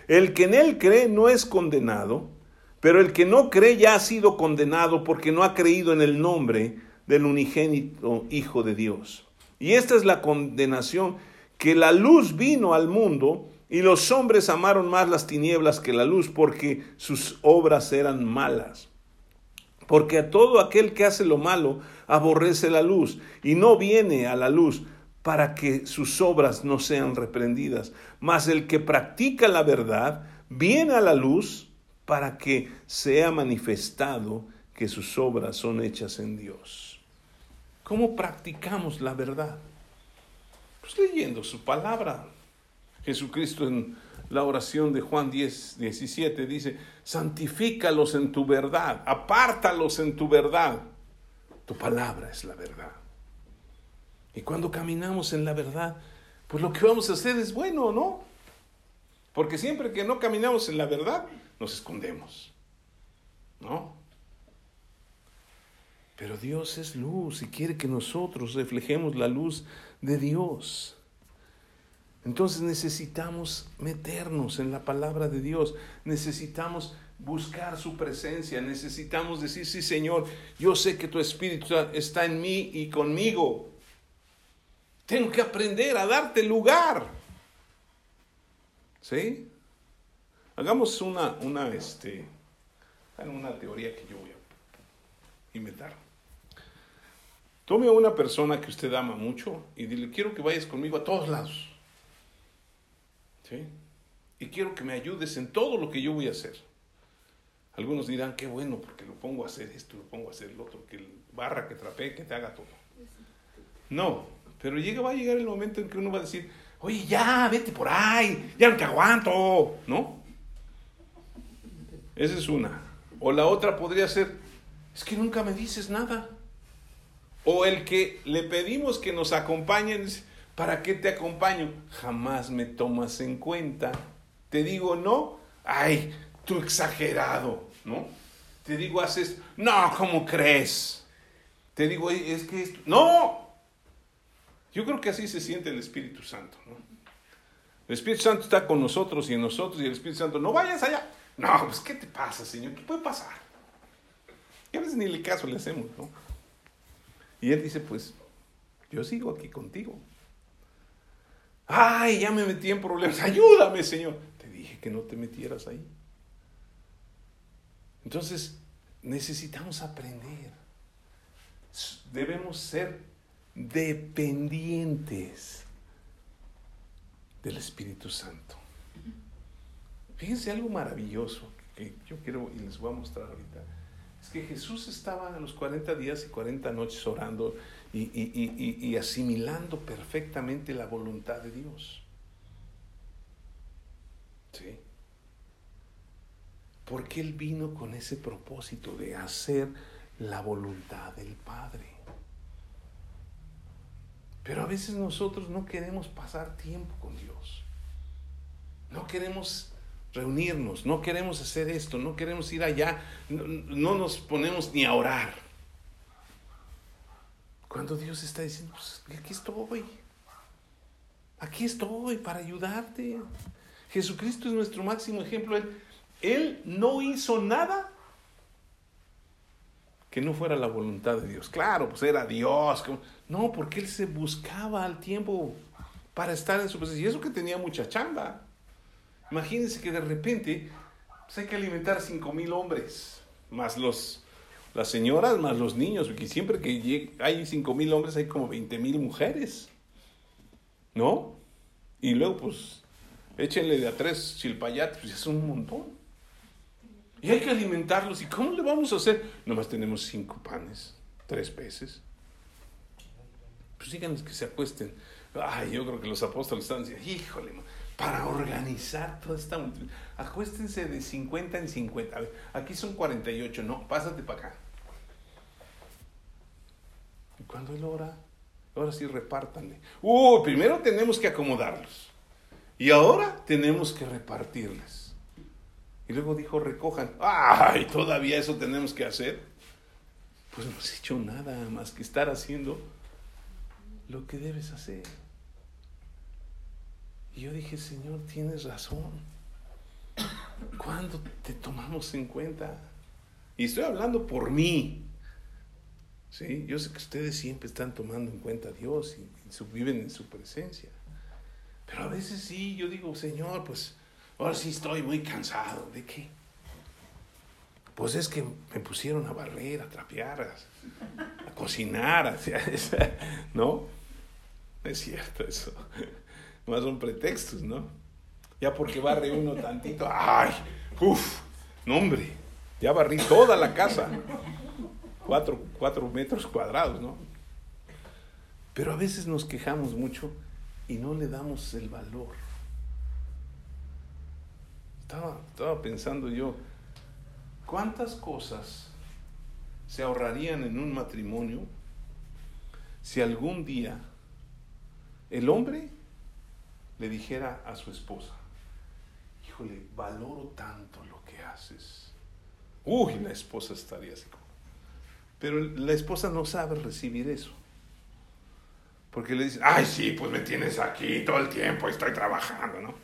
El que en él cree no es condenado, pero el que no cree ya ha sido condenado porque no ha creído en el nombre del unigénito Hijo de Dios. Y esta es la condenación, que la luz vino al mundo Y los hombres amaron más las tinieblas que la luz porque sus obras eran malas. Porque a todo aquel que hace lo malo aborrece la luz y no viene a la luz para que sus obras no sean reprendidas. Mas el que practica la verdad viene a la luz para que sea manifestado que sus obras son hechas en Dios. ¿Cómo practicamos la verdad? Pues leyendo su palabra. Jesucristo en la oración de Juan 10, 17 dice, santifícalos en tu verdad, apártalos en tu verdad. Tu palabra es la verdad. Y cuando caminamos en la verdad, pues lo que vamos a hacer es bueno, ¿no? Porque siempre que no caminamos en la verdad, nos escondemos. ¿No? Pero Dios es luz y quiere que nosotros reflejemos la luz de Dios. Entonces necesitamos meternos en la palabra de Dios, necesitamos buscar su presencia, necesitamos decir, sí Señor, yo sé que tu Espíritu está en mí y conmigo. Tengo que aprender a darte lugar. ¿Sí? Hagamos una, una, este, una teoría que yo voy a inventar. Tome a una persona que usted ama mucho y dile, quiero que vayas conmigo a todos lados. ¿Sí? Y quiero que me ayudes en todo lo que yo voy a hacer. Algunos dirán, qué bueno, porque lo pongo a hacer esto, lo pongo a hacer lo otro, que el barra, que trapee, que te haga todo. No, pero llega, va a llegar el momento en que uno va a decir, oye, ya, vete por ahí, ya no te aguanto, ¿no? Esa es una. O la otra podría ser, es que nunca me dices nada. O el que le pedimos que nos acompañen, ¿para qué te acompaño? Jamás me tomas en cuenta. Te digo no, ay, tú exagerado, ¿no? Te digo haces, no, ¿cómo crees? Te digo, es que esto, no. Yo creo que así se siente el Espíritu Santo, ¿no? El Espíritu Santo está con nosotros y en nosotros y el Espíritu Santo, no vayas allá. No, pues ¿qué te pasa, Señor? ¿Qué puede pasar? A veces ni le caso le hacemos, ¿no? Y él dice, pues, yo sigo aquí contigo. Ay, ya me metí en problemas. Ayúdame, Señor. Te dije que no te metieras ahí. Entonces, necesitamos aprender. Debemos ser dependientes del Espíritu Santo. Fíjense algo maravilloso que yo quiero y les voy a mostrar ahorita que Jesús estaba a los 40 días y 40 noches orando y, asimilando perfectamente la voluntad de Dios. ¿Sí? Porque Él vino con ese propósito de hacer la voluntad del Padre. Pero a veces nosotros no queremos pasar tiempo con Dios. No queremos reunirnos, no queremos hacer esto, no queremos ir allá, no, nos ponemos ni a orar. Cuando Dios está diciendo, pues, aquí estoy, aquí estoy para ayudarte. Jesucristo es nuestro máximo ejemplo. Él, él no hizo nada que no fuera la voluntad de Dios. Claro, pues era Dios. No, porque Él se buscaba al tiempo para estar en su presencia. Y eso que tenía mucha chamba. Imagínense que de repente pues, hay que alimentar cinco mil hombres, más los, las señoras, más los niños, porque siempre que hay cinco mil hombres hay como 20 mil mujeres, ¿no? Y luego pues échenle de a tres chilpayates, pues es un montón. Y hay que alimentarlos. ¿Y cómo le vamos a hacer? Nomás tenemos cinco panes, tres peces. Pues díganles que se acuesten. Ay, yo creo que los apóstoles están diciendo, híjole, para organizar toda esta Acuéstense de 50 en 50. A ver, aquí son 48, no, pásate para acá. Y cuando él ora, ahora sí repártanle. Uh, primero tenemos que acomodarlos. Y ahora tenemos que repartirles. Y luego dijo, recojan. ¡Ay! Todavía eso tenemos que hacer. Pues no has hecho nada más que estar haciendo lo que debes hacer. Y yo dije, Señor, tienes razón. ¿Cuándo te tomamos en cuenta? Y estoy hablando por mí. ¿Sí? Yo sé que ustedes siempre están tomando en cuenta a Dios y, viven en su presencia. Pero a veces sí, yo digo, Señor, pues ahora sí estoy muy cansado. ¿De qué? Pues es que me pusieron a barrer, a trapear, a, cocinar, ¿no? No es cierto eso. Más son pretextos, ¿no? Ya porque barre uno tantito, ¡ay! ¡Uf! No, hombre, ya barrí toda la casa. Cuatro, cuatro metros cuadrados, ¿no? Pero a veces nos quejamos mucho y no le damos el valor. Estaba, estaba pensando yo, ¿cuántas cosas se ahorrarían en un matrimonio si algún día el hombre le dijera a su esposa, híjole, valoro tanto lo que haces. Uy, la esposa estaría así como. Pero la esposa no sabe recibir eso. Porque le dice, ay, sí, pues me tienes aquí todo el tiempo, estoy trabajando, ¿no?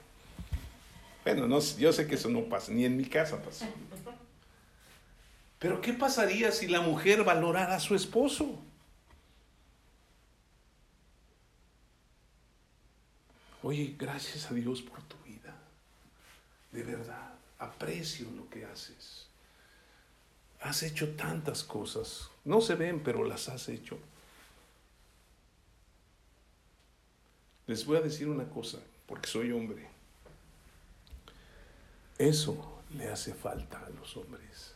Bueno, no, yo sé que eso no pasa, ni en mi casa pasa. Pero ¿qué pasaría si la mujer valorara a su esposo? Oye, gracias a Dios por tu vida. De verdad, aprecio lo que haces. Has hecho tantas cosas. No se ven, pero las has hecho. Les voy a decir una cosa, porque soy hombre. Eso le hace falta a los hombres.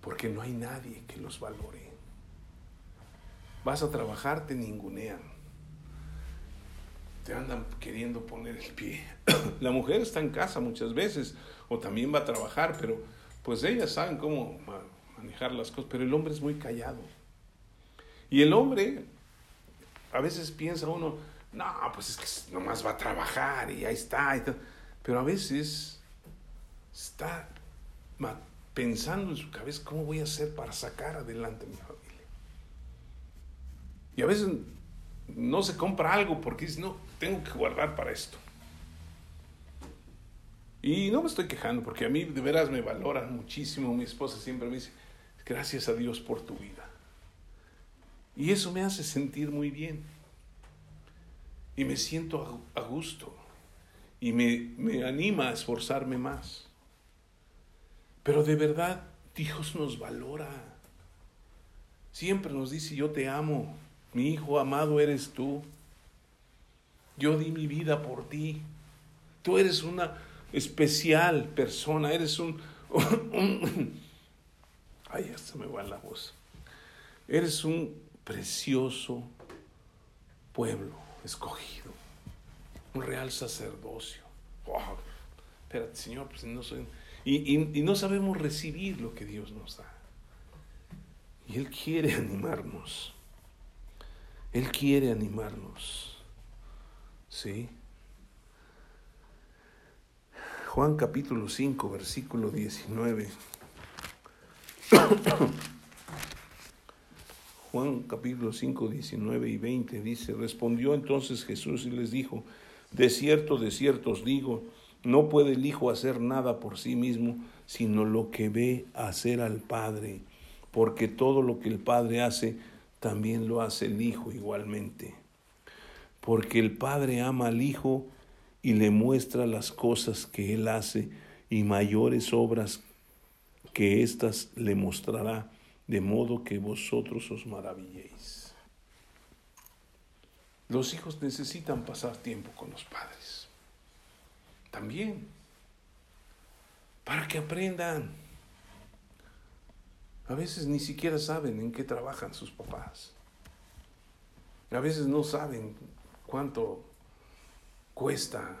Porque no hay nadie que los valore. Vas a trabajar, te ningunean. Te andan queriendo poner el pie. La mujer está en casa muchas veces o también va a trabajar, pero pues ellas saben cómo manejar las cosas, pero el hombre es muy callado. Y el hombre a veces piensa uno, no, pues es que nomás va a trabajar y ahí está. Pero a veces está pensando en su cabeza, ¿cómo voy a hacer para sacar adelante a mi familia? Y a veces no se compra algo porque dice, no, tengo que guardar para esto. Y no me estoy quejando porque a mí de veras me valoran muchísimo. Mi esposa siempre me dice, gracias a Dios por tu vida. Y eso me hace sentir muy bien. Y me siento a, gusto. Y me, me anima a esforzarme más. Pero de verdad, Dios nos valora. Siempre nos dice, yo te amo. Mi hijo amado eres tú. Yo di mi vida por ti. Tú eres una especial persona. Eres un... ay, hasta me va la voz. Eres un precioso pueblo escogido, un real sacerdocio. espérate, Señor, pues no soy... Y, y no sabemos recibir lo que Dios nos da. Y Él quiere animarnos. Él quiere animarnos. ¿Sí? Juan capítulo 5, versículo 19. Juan capítulo 5, 19 y 20 dice, respondió entonces Jesús y les dijo, de cierto, de cierto os digo, no puede el Hijo hacer nada por sí mismo, sino lo que ve hacer al Padre, porque todo lo que el Padre hace, también lo hace el Hijo igualmente. Porque el Padre ama al Hijo y le muestra las cosas que Él hace y mayores obras que éstas le mostrará de modo que vosotros os maravilléis. Los hijos necesitan pasar tiempo con los padres. También. Para que aprendan. A veces ni siquiera saben en qué trabajan sus papás. A veces no saben cuánto cuesta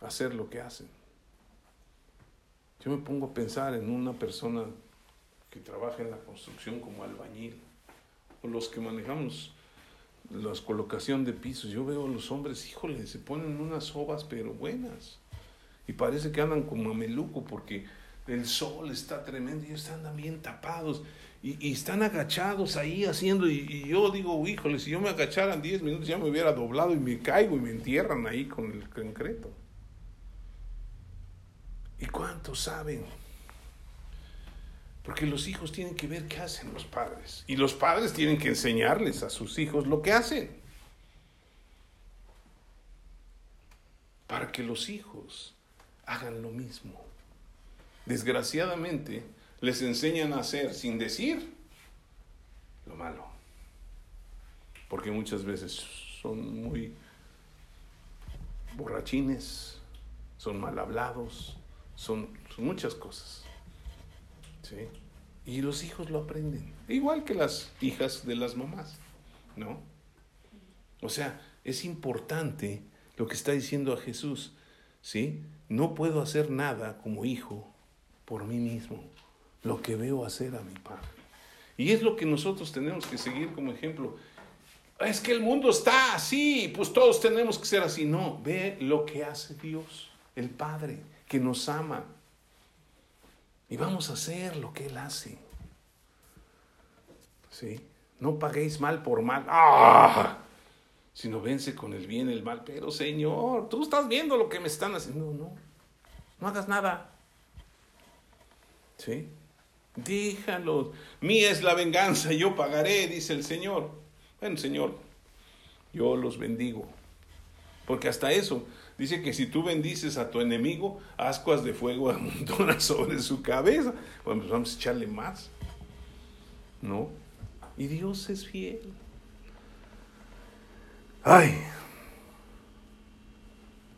hacer lo que hacen. Yo me pongo a pensar en una persona que trabaja en la construcción como albañil, o los que manejamos la colocación de pisos. Yo veo a los hombres, híjole, se ponen unas ovas pero buenas. Y parece que andan como a meluco porque el sol está tremendo y andan bien tapados. Y, están agachados ahí haciendo, y, y, yo digo, híjole, si yo me agachara en 10 minutos ya me hubiera doblado y me caigo y me entierran ahí con el concreto. ¿Y cuántos saben porque los hijos tienen que ver qué hacen los padres. Y los padres tienen que enseñarles a sus hijos lo que hacen. para que los hijos hagan lo mismo. Desgraciadamente, les enseñan a hacer sin decir lo malo. Porque muchas veces son muy borrachines, son mal hablados, son, muchas cosas. ¿Sí? Y los hijos lo aprenden, igual que las hijas de las mamás, ¿no? O sea, es importante lo que está diciendo a Jesús, ¿sí? No puedo hacer nada como hijo por mí mismo, lo que veo hacer a mi padre. Y es lo que nosotros tenemos que seguir como ejemplo. Es que el mundo está así, pues todos tenemos que ser así. No, ve lo que hace Dios, el Padre, que nos ama. Y vamos a hacer lo que Él hace. ¿Sí? No paguéis mal por mal. ¡Ah! Sino vence con el bien el mal. Pero Señor, tú estás viendo lo que me están haciendo. No, no. No hagas nada. ¿Sí? Déjalo. Mía es la venganza, yo pagaré, dice el Señor. Bueno, Señor, yo los bendigo. Porque hasta eso, dice que si tú bendices a tu enemigo, ascuas de fuego amontonas sobre su cabeza. Bueno, pues vamos a echarle más. ¿No? Y Dios es fiel. Ay.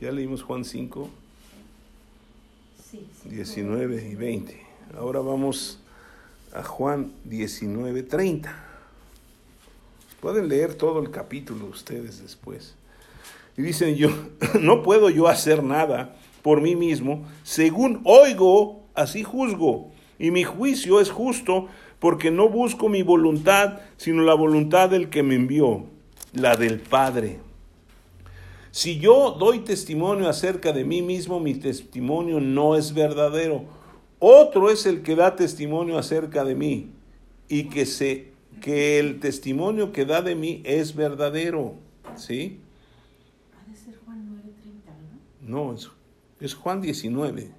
Ya leímos Juan 5, 19 y 20. Ahora vamos a Juan 19, 30. Pueden leer todo el capítulo ustedes después. Y dicen yo, no puedo yo hacer nada por mí mismo, según oigo, así juzgo, y mi juicio es justo porque no busco mi voluntad, sino la voluntad del que me envió, la del Padre. Si yo doy testimonio acerca de mí mismo, mi testimonio no es verdadero. Otro es el que da testimonio acerca de mí y que, se, que el testimonio que da de mí es verdadero. ¿Sí? Ha de ser Juan 9:30, ¿no? No, es, Juan 19.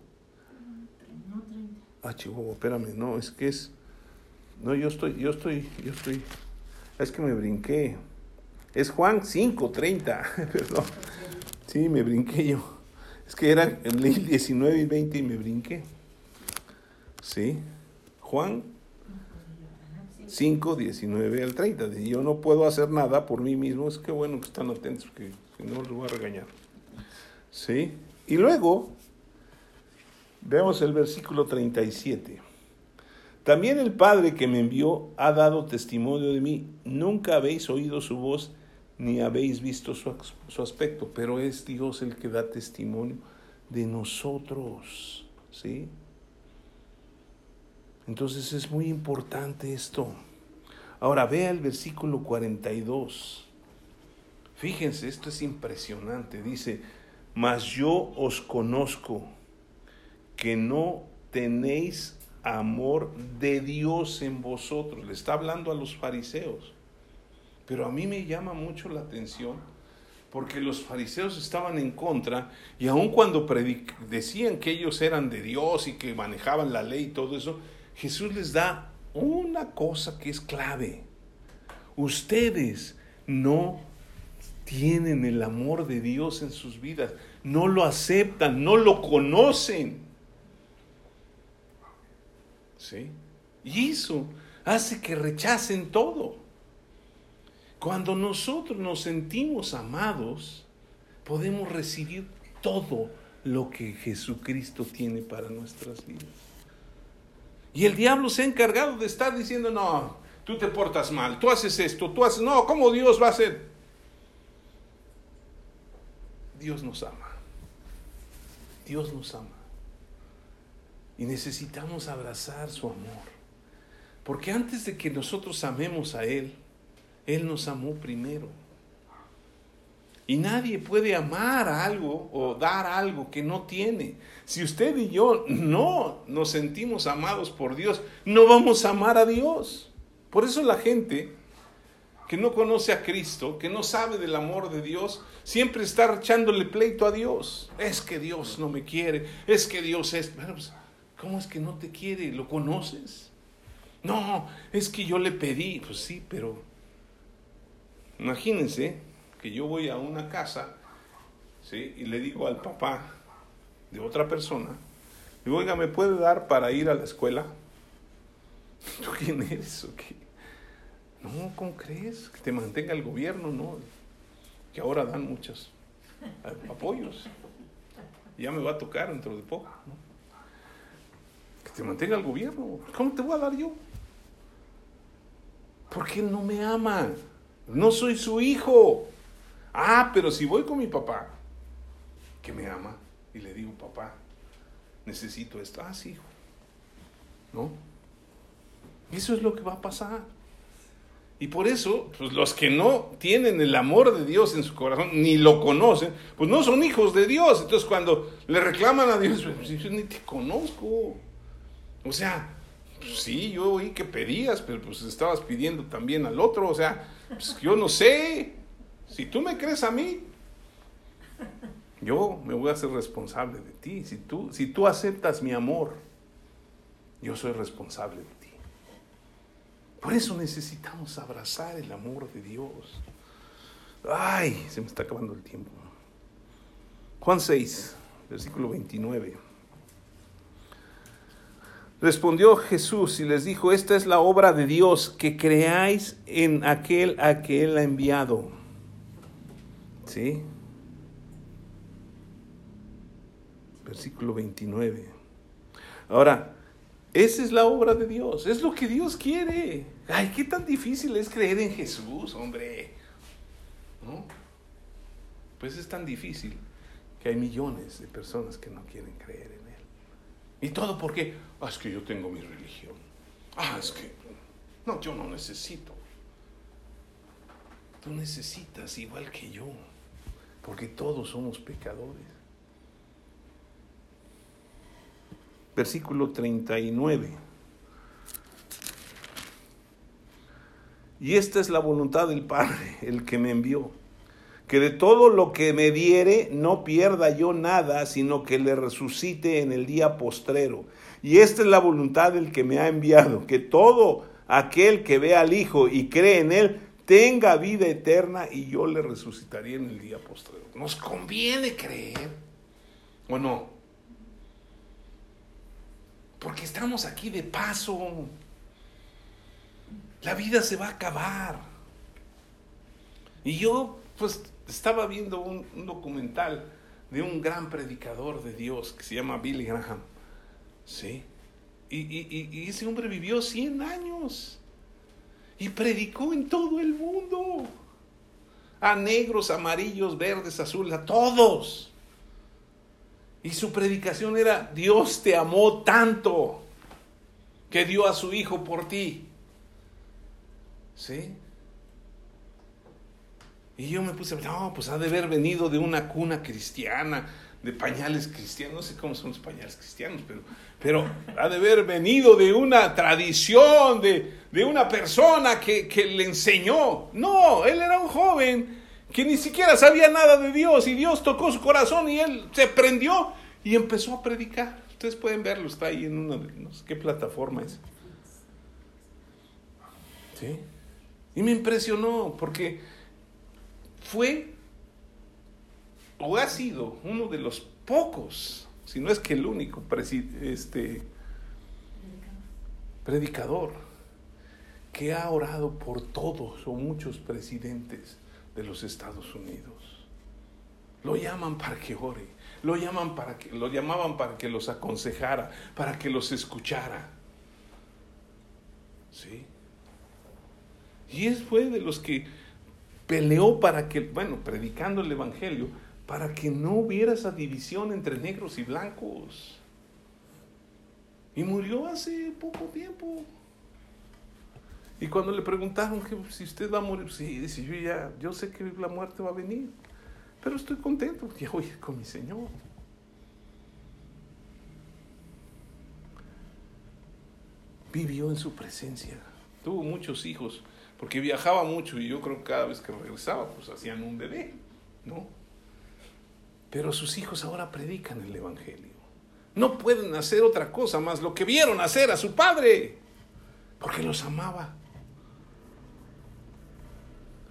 No 30. Ah, chihuahua, espérame, no, es que es no, yo estoy, yo estoy, yo estoy. Es que me brinqué. Es Juan 5, 30. Perdón. Sí, me brinqué yo. Es que era el 19 y 20 y me brinqué. Sí. Juan 5, 19 al 30. Yo no puedo hacer nada por mí mismo. Es que bueno que están atentos, porque si no los voy a regañar. Sí. Y luego, vemos el versículo 37. También el Padre que me envió ha dado testimonio de mí. Nunca habéis oído su voz ni habéis visto su, aspecto, pero es Dios el que da testimonio de nosotros. ¿Sí? Entonces es muy importante esto. Ahora vea el versículo 42. Fíjense, esto es impresionante. Dice, mas yo os conozco que no tenéis amor de Dios en vosotros. Le está hablando a los fariseos. Pero a mí me llama mucho la atención porque los fariseos estaban en contra y aun cuando decían que ellos eran de Dios y que manejaban la ley y todo eso, Jesús les da una cosa que es clave. Ustedes no tienen el amor de Dios en sus vidas, no lo aceptan, no lo conocen. ¿Sí? Y eso hace que rechacen todo. Cuando nosotros nos sentimos amados, podemos recibir todo lo que Jesucristo tiene para nuestras vidas. Y el diablo se ha encargado de estar diciendo, no, tú te portas mal, tú haces esto, tú haces, no, ¿cómo Dios va a hacer? Dios nos ama. Dios nos ama. Y necesitamos abrazar su amor. Porque antes de que nosotros amemos a Él, Él nos amó primero. Y nadie puede amar algo o dar algo que no tiene. Si usted y yo no nos sentimos amados por Dios, no vamos a amar a Dios. Por eso la gente que no conoce a Cristo, que no sabe del amor de Dios, siempre está echándole pleito a Dios. Es que Dios no me quiere, es que Dios es... Pues, ¿Cómo es que no te quiere? ¿Lo conoces? No, es que yo le pedí. Pues sí, pero imagínense que yo voy a una casa, ¿sí? y le digo al papá de otra persona, digo, oiga, ¿me puede dar para ir a la escuela? ¿Tú quién eres qué? No, ¿cómo crees? Que te mantenga el gobierno, ¿no? Que ahora dan muchos apoyos. Ya me va a tocar dentro de poco, ¿no? Que te mantenga el gobierno. ¿Cómo te voy a dar yo? Porque no me ama. No soy su hijo. Ah, pero si voy con mi papá, que me ama, y le digo, papá, necesito esto. Ah, hijo. ¿No? Eso es lo que va a pasar. Y por eso, pues los que no tienen el amor de Dios en su corazón, ni lo conocen, pues no son hijos de Dios. Entonces cuando le reclaman a Dios, pues, yo ni te conozco. O sea, pues, sí, yo oí que pedías, pero pues estabas pidiendo también al otro. O sea, pues yo no sé. Si tú me crees a mí, yo me voy a hacer responsable de ti. Si tú, si tú aceptas mi amor, yo soy responsable de ti. Por eso necesitamos abrazar el amor de Dios. Ay, se me está acabando el tiempo. Juan 6, versículo 29. Respondió Jesús y les dijo, esta es la obra de Dios, que creáis en aquel a que Él ha enviado. ¿Sí? Versículo 29. Ahora, esa es la obra de Dios, es lo que Dios quiere. Ay, qué tan difícil es creer en Jesús, hombre. ¿No? Pues es tan difícil que hay millones de personas que no quieren creer en Él. ¿Y todo porque Ah, es que yo tengo mi religión. Ah, es que no, yo no necesito. Tú necesitas igual que yo, porque todos somos pecadores. Versículo 39. Y esta es la voluntad del Padre, el que me envió, que de todo lo que me diere no pierda yo nada, sino que le resucite en el día postrero. Y esta es la voluntad del que me ha enviado, que todo aquel que ve al Hijo y cree en Él tenga vida eterna y yo le resucitaré en el día postrero. Nos conviene creer, ¿o no? Porque estamos aquí de paso. La vida se va a acabar. Y yo, pues, estaba viendo un, un documental de un gran predicador de Dios que se llama Billy Graham. Sí. Y, y, y, ese hombre vivió 100 años y predicó en todo el mundo. A negros, amarillos, verdes, azules, a todos. Y su predicación era, Dios te amó tanto que dio a su hijo por ti. ¿Sí? Y yo me puse, no, pues ha de haber venido de una cuna cristiana, de pañales cristianos, no sé cómo son los pañales cristianos, pero, pero ha de haber venido de una tradición, de, de una persona que, que, le enseñó. No, él era un joven que ni siquiera sabía nada de Dios y Dios tocó su corazón y él se prendió y empezó a predicar. Ustedes pueden verlo, está ahí en una, no sé qué plataforma es. ¿Sí? Y me impresionó porque fue o ha sido uno de los pocos, si no es que el único este, predicador que ha orado por todos o muchos presidentes de los Estados Unidos. Lo llaman para que ore, lo, llaman para que, lo llamaban para que los aconsejara, para que los escuchara. ¿Sí? Y es fue de los que peleó para que, bueno, predicando el Evangelio, para que no hubiera esa división entre negros y blancos. Y murió hace poco tiempo. Y cuando le preguntaron que si usted va a morir, sí, dice, yo ya, yo sé que la muerte va a venir, pero estoy contento, ya voy con mi Señor. Vivió en su presencia, tuvo muchos hijos, porque viajaba mucho y yo creo que cada vez que regresaba, pues hacían un bebé, ¿no? Pero sus hijos ahora predican el Evangelio. No pueden hacer otra cosa más lo que vieron hacer a su padre, porque los amaba.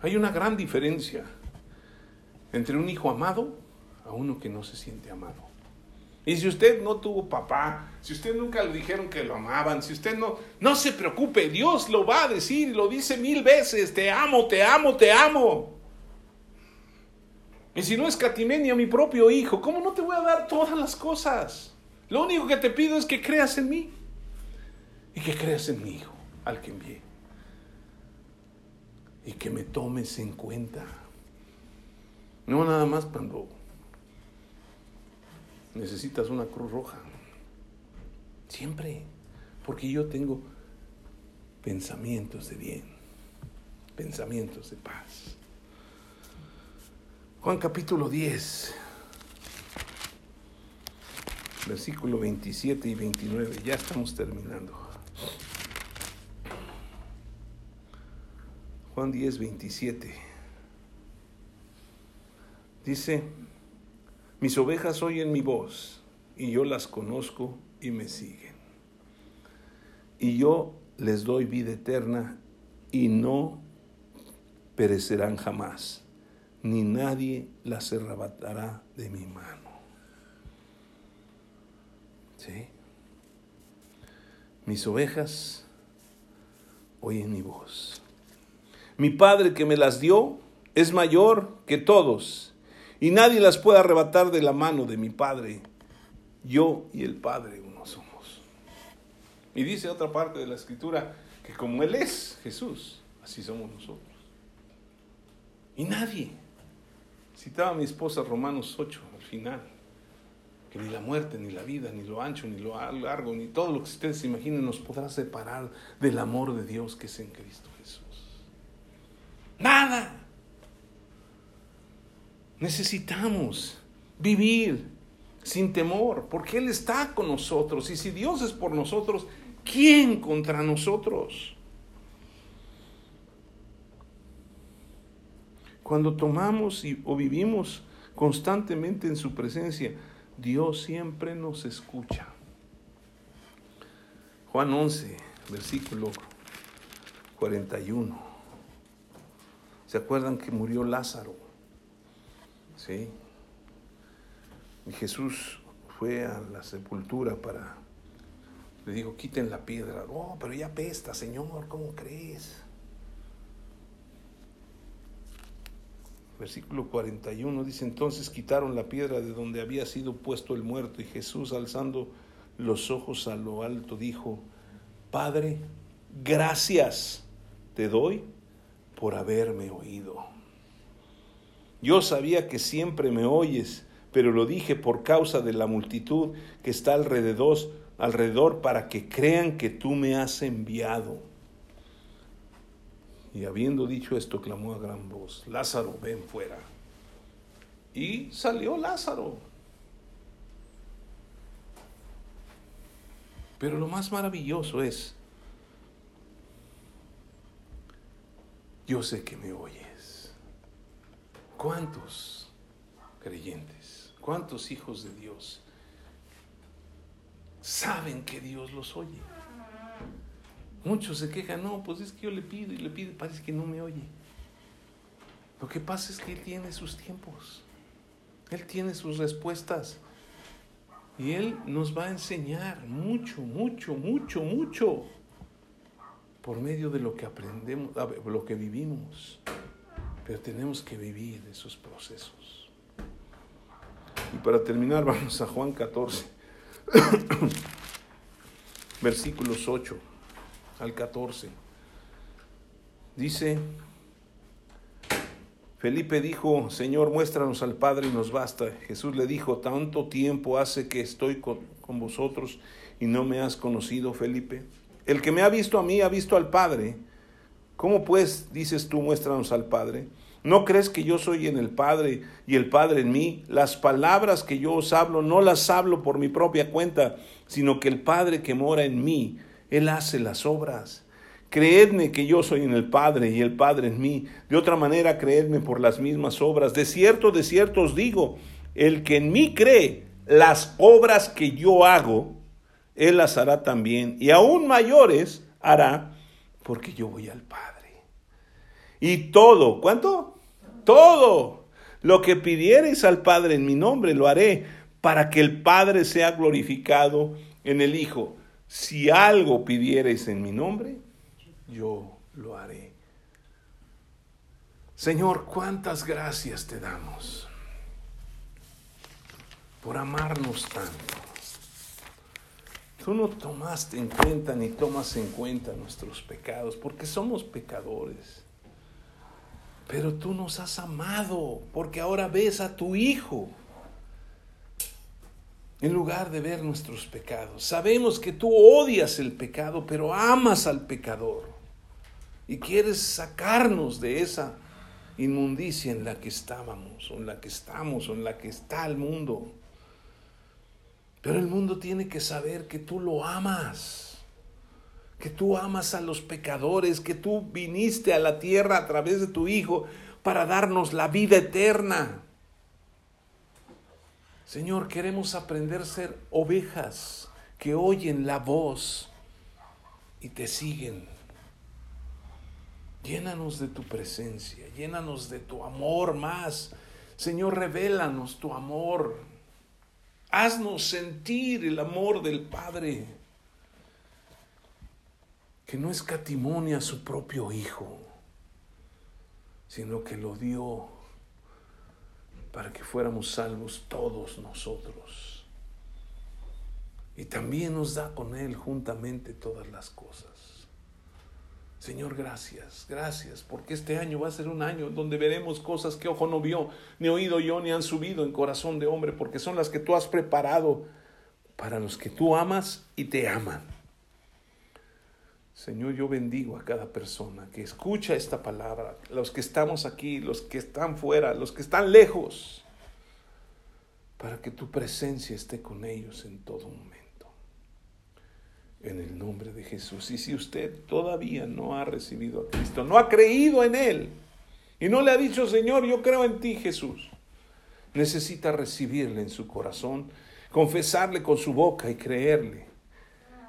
Hay una gran diferencia entre un hijo amado a uno que no se siente amado. Y si usted no tuvo papá, si usted nunca le dijeron que lo amaban, si usted no, no se preocupe, Dios lo va a decir, lo dice mil veces, te amo, te amo, te amo. Y si no escatimé ni a mi propio hijo, ¿cómo no te voy a dar todas las cosas? Lo único que te pido es que creas en mí y que creas en mi hijo, al que envié. Y que me tomes en cuenta. No nada más cuando necesitas una cruz roja. Siempre. Porque yo tengo pensamientos de bien, pensamientos de paz. Juan capítulo 10, versículo 27 y 29. Ya estamos terminando. Juan 10, 27. Dice, mis ovejas oyen mi voz y yo las conozco y me siguen. Y yo les doy vida eterna y no perecerán jamás, ni nadie las arrebatará de mi mano. ¿Sí? Mis ovejas oyen mi voz. Mi Padre que me las dio es mayor que todos y nadie las puede arrebatar de la mano de mi Padre. Yo y el Padre uno somos. Y dice otra parte de la escritura que como Él es Jesús, así somos nosotros. Y nadie. Citaba a mi esposa Romanos 8 al final, que ni la muerte, ni la vida, ni lo ancho, ni lo largo, ni todo lo que ustedes imaginen nos podrá separar del amor de Dios que es en Cristo Jesús. Nada. Necesitamos vivir sin temor, porque Él está con nosotros. Y si Dios es por nosotros, ¿quién contra nosotros? Cuando tomamos y, o vivimos constantemente en su presencia, Dios siempre nos escucha. Juan 11, versículo 41. ¿Se acuerdan que murió Lázaro? ¿Sí? Y Jesús fue a la sepultura para, le dijo, quiten la piedra. Oh, pero ya pesta, Señor, ¿cómo crees? Versículo 41 dice, entonces quitaron la piedra de donde había sido puesto el muerto y Jesús alzando los ojos a lo alto dijo, Padre, gracias te doy por haberme oído. Yo sabía que siempre me oyes, pero lo dije por causa de la multitud que está alrededor, alrededor para que crean que tú me has enviado. Y habiendo dicho esto, clamó a gran voz, Lázaro, ven fuera. Y salió Lázaro. Pero lo más maravilloso es, yo sé que me oyes. ¿Cuántos creyentes, cuántos hijos de Dios saben que Dios los oye? Muchos se quejan, no, pues es que yo le pido y le pido, parece que no me oye. Lo que pasa es que Él tiene sus tiempos, Él tiene sus respuestas y Él nos va a enseñar mucho, mucho, mucho, mucho por medio de lo que aprendemos, lo que vivimos. Pero tenemos que vivir esos procesos. Y para terminar, vamos a Juan 14, versículos 8 al 14. Dice, Felipe dijo, Señor, muéstranos al Padre y nos basta. Jesús le dijo, tanto tiempo hace que estoy con, con vosotros y no me has conocido, Felipe. El que me ha visto a mí ha visto al Padre. ¿Cómo pues dices tú, muéstranos al Padre? ¿No crees que yo soy en el Padre y el Padre en mí? Las palabras que yo os hablo no las hablo por mi propia cuenta, sino que el Padre que mora en mí, Él hace las obras. Creedme que yo soy en el Padre y el Padre en mí. De otra manera, creedme por las mismas obras. De cierto, de cierto os digo, el que en mí cree, las obras que yo hago, él las hará también, y aún mayores hará, porque yo voy al Padre. Y todo, ¿cuánto? Todo Lo que pidiereis al Padre en mi nombre lo haré, para que el Padre sea glorificado en el Hijo. Si algo pidiereis en mi nombre, yo lo haré. Señor, cuántas gracias te damos por amarnos tanto. Tú no tomaste en cuenta ni tomas en cuenta nuestros pecados, porque somos pecadores. Pero tú nos has amado, porque ahora ves a tu Hijo en lugar de ver nuestros pecados. Sabemos que tú odias el pecado, pero amas al pecador y quieres sacarnos de esa inmundicia en la que estábamos, en la que estamos, en la que está el mundo. Pero el mundo tiene que saber que tú lo amas, que tú amas a los pecadores, que tú viniste a la tierra a través de tu Hijo para darnos la vida eterna. Señor, queremos aprender a ser ovejas que oyen la voz y te siguen. Llénanos de tu presencia, llénanos de tu amor más. Señor, revélanos tu amor. Haznos sentir el amor del Padre, que no escatimonia a su propio Hijo, sino que lo dio para que fuéramos salvos todos nosotros. Y también nos da con Él juntamente todas las cosas. Señor, gracias, gracias, porque este año va a ser un año donde veremos cosas que ojo no vio, ni oído yo, ni han subido en corazón de hombre, porque son las que tú has preparado para los que tú amas y te aman. Señor, yo bendigo a cada persona que escucha esta palabra, los que estamos aquí, los que están fuera, los que están lejos, para que tu presencia esté con ellos en todo momento. En el nombre de Jesús. Y si usted todavía no ha recibido a Cristo, no ha creído en Él, y no le ha dicho, Señor, yo creo en ti, Jesús, necesita recibirle en su corazón, confesarle con su boca y creerle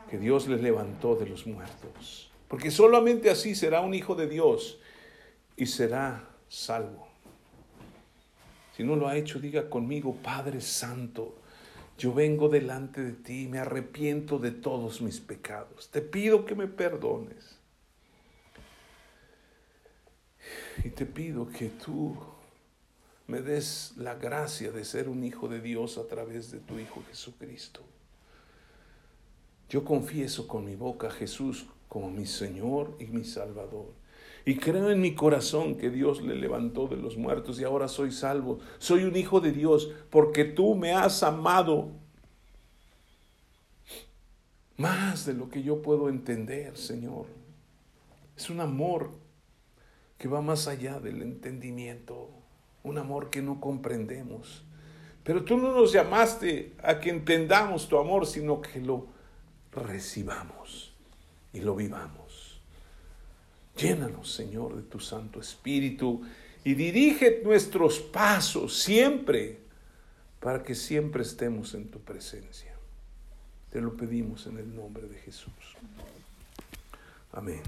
que Dios le levantó de los muertos. Porque solamente así será un hijo de Dios y será salvo. Si no lo ha hecho, diga conmigo, Padre Santo, yo vengo delante de ti, me arrepiento de todos mis pecados. Te pido que me perdones. Y te pido que tú me des la gracia de ser un hijo de Dios a través de tu Hijo Jesucristo. Yo confieso con mi boca a Jesús como mi Señor y mi Salvador. Y creo en mi corazón que Dios le levantó de los muertos y ahora soy salvo. Soy un hijo de Dios porque tú me has amado más de lo que yo puedo entender, Señor. Es un amor que va más allá del entendimiento, un amor que no comprendemos. Pero tú no nos llamaste a que entendamos tu amor, sino que lo recibamos y lo vivamos. Llénanos, Señor, de tu Santo Espíritu y dirige nuestros pasos siempre para que siempre estemos en tu presencia. Te lo pedimos en el nombre de Jesús. Amén.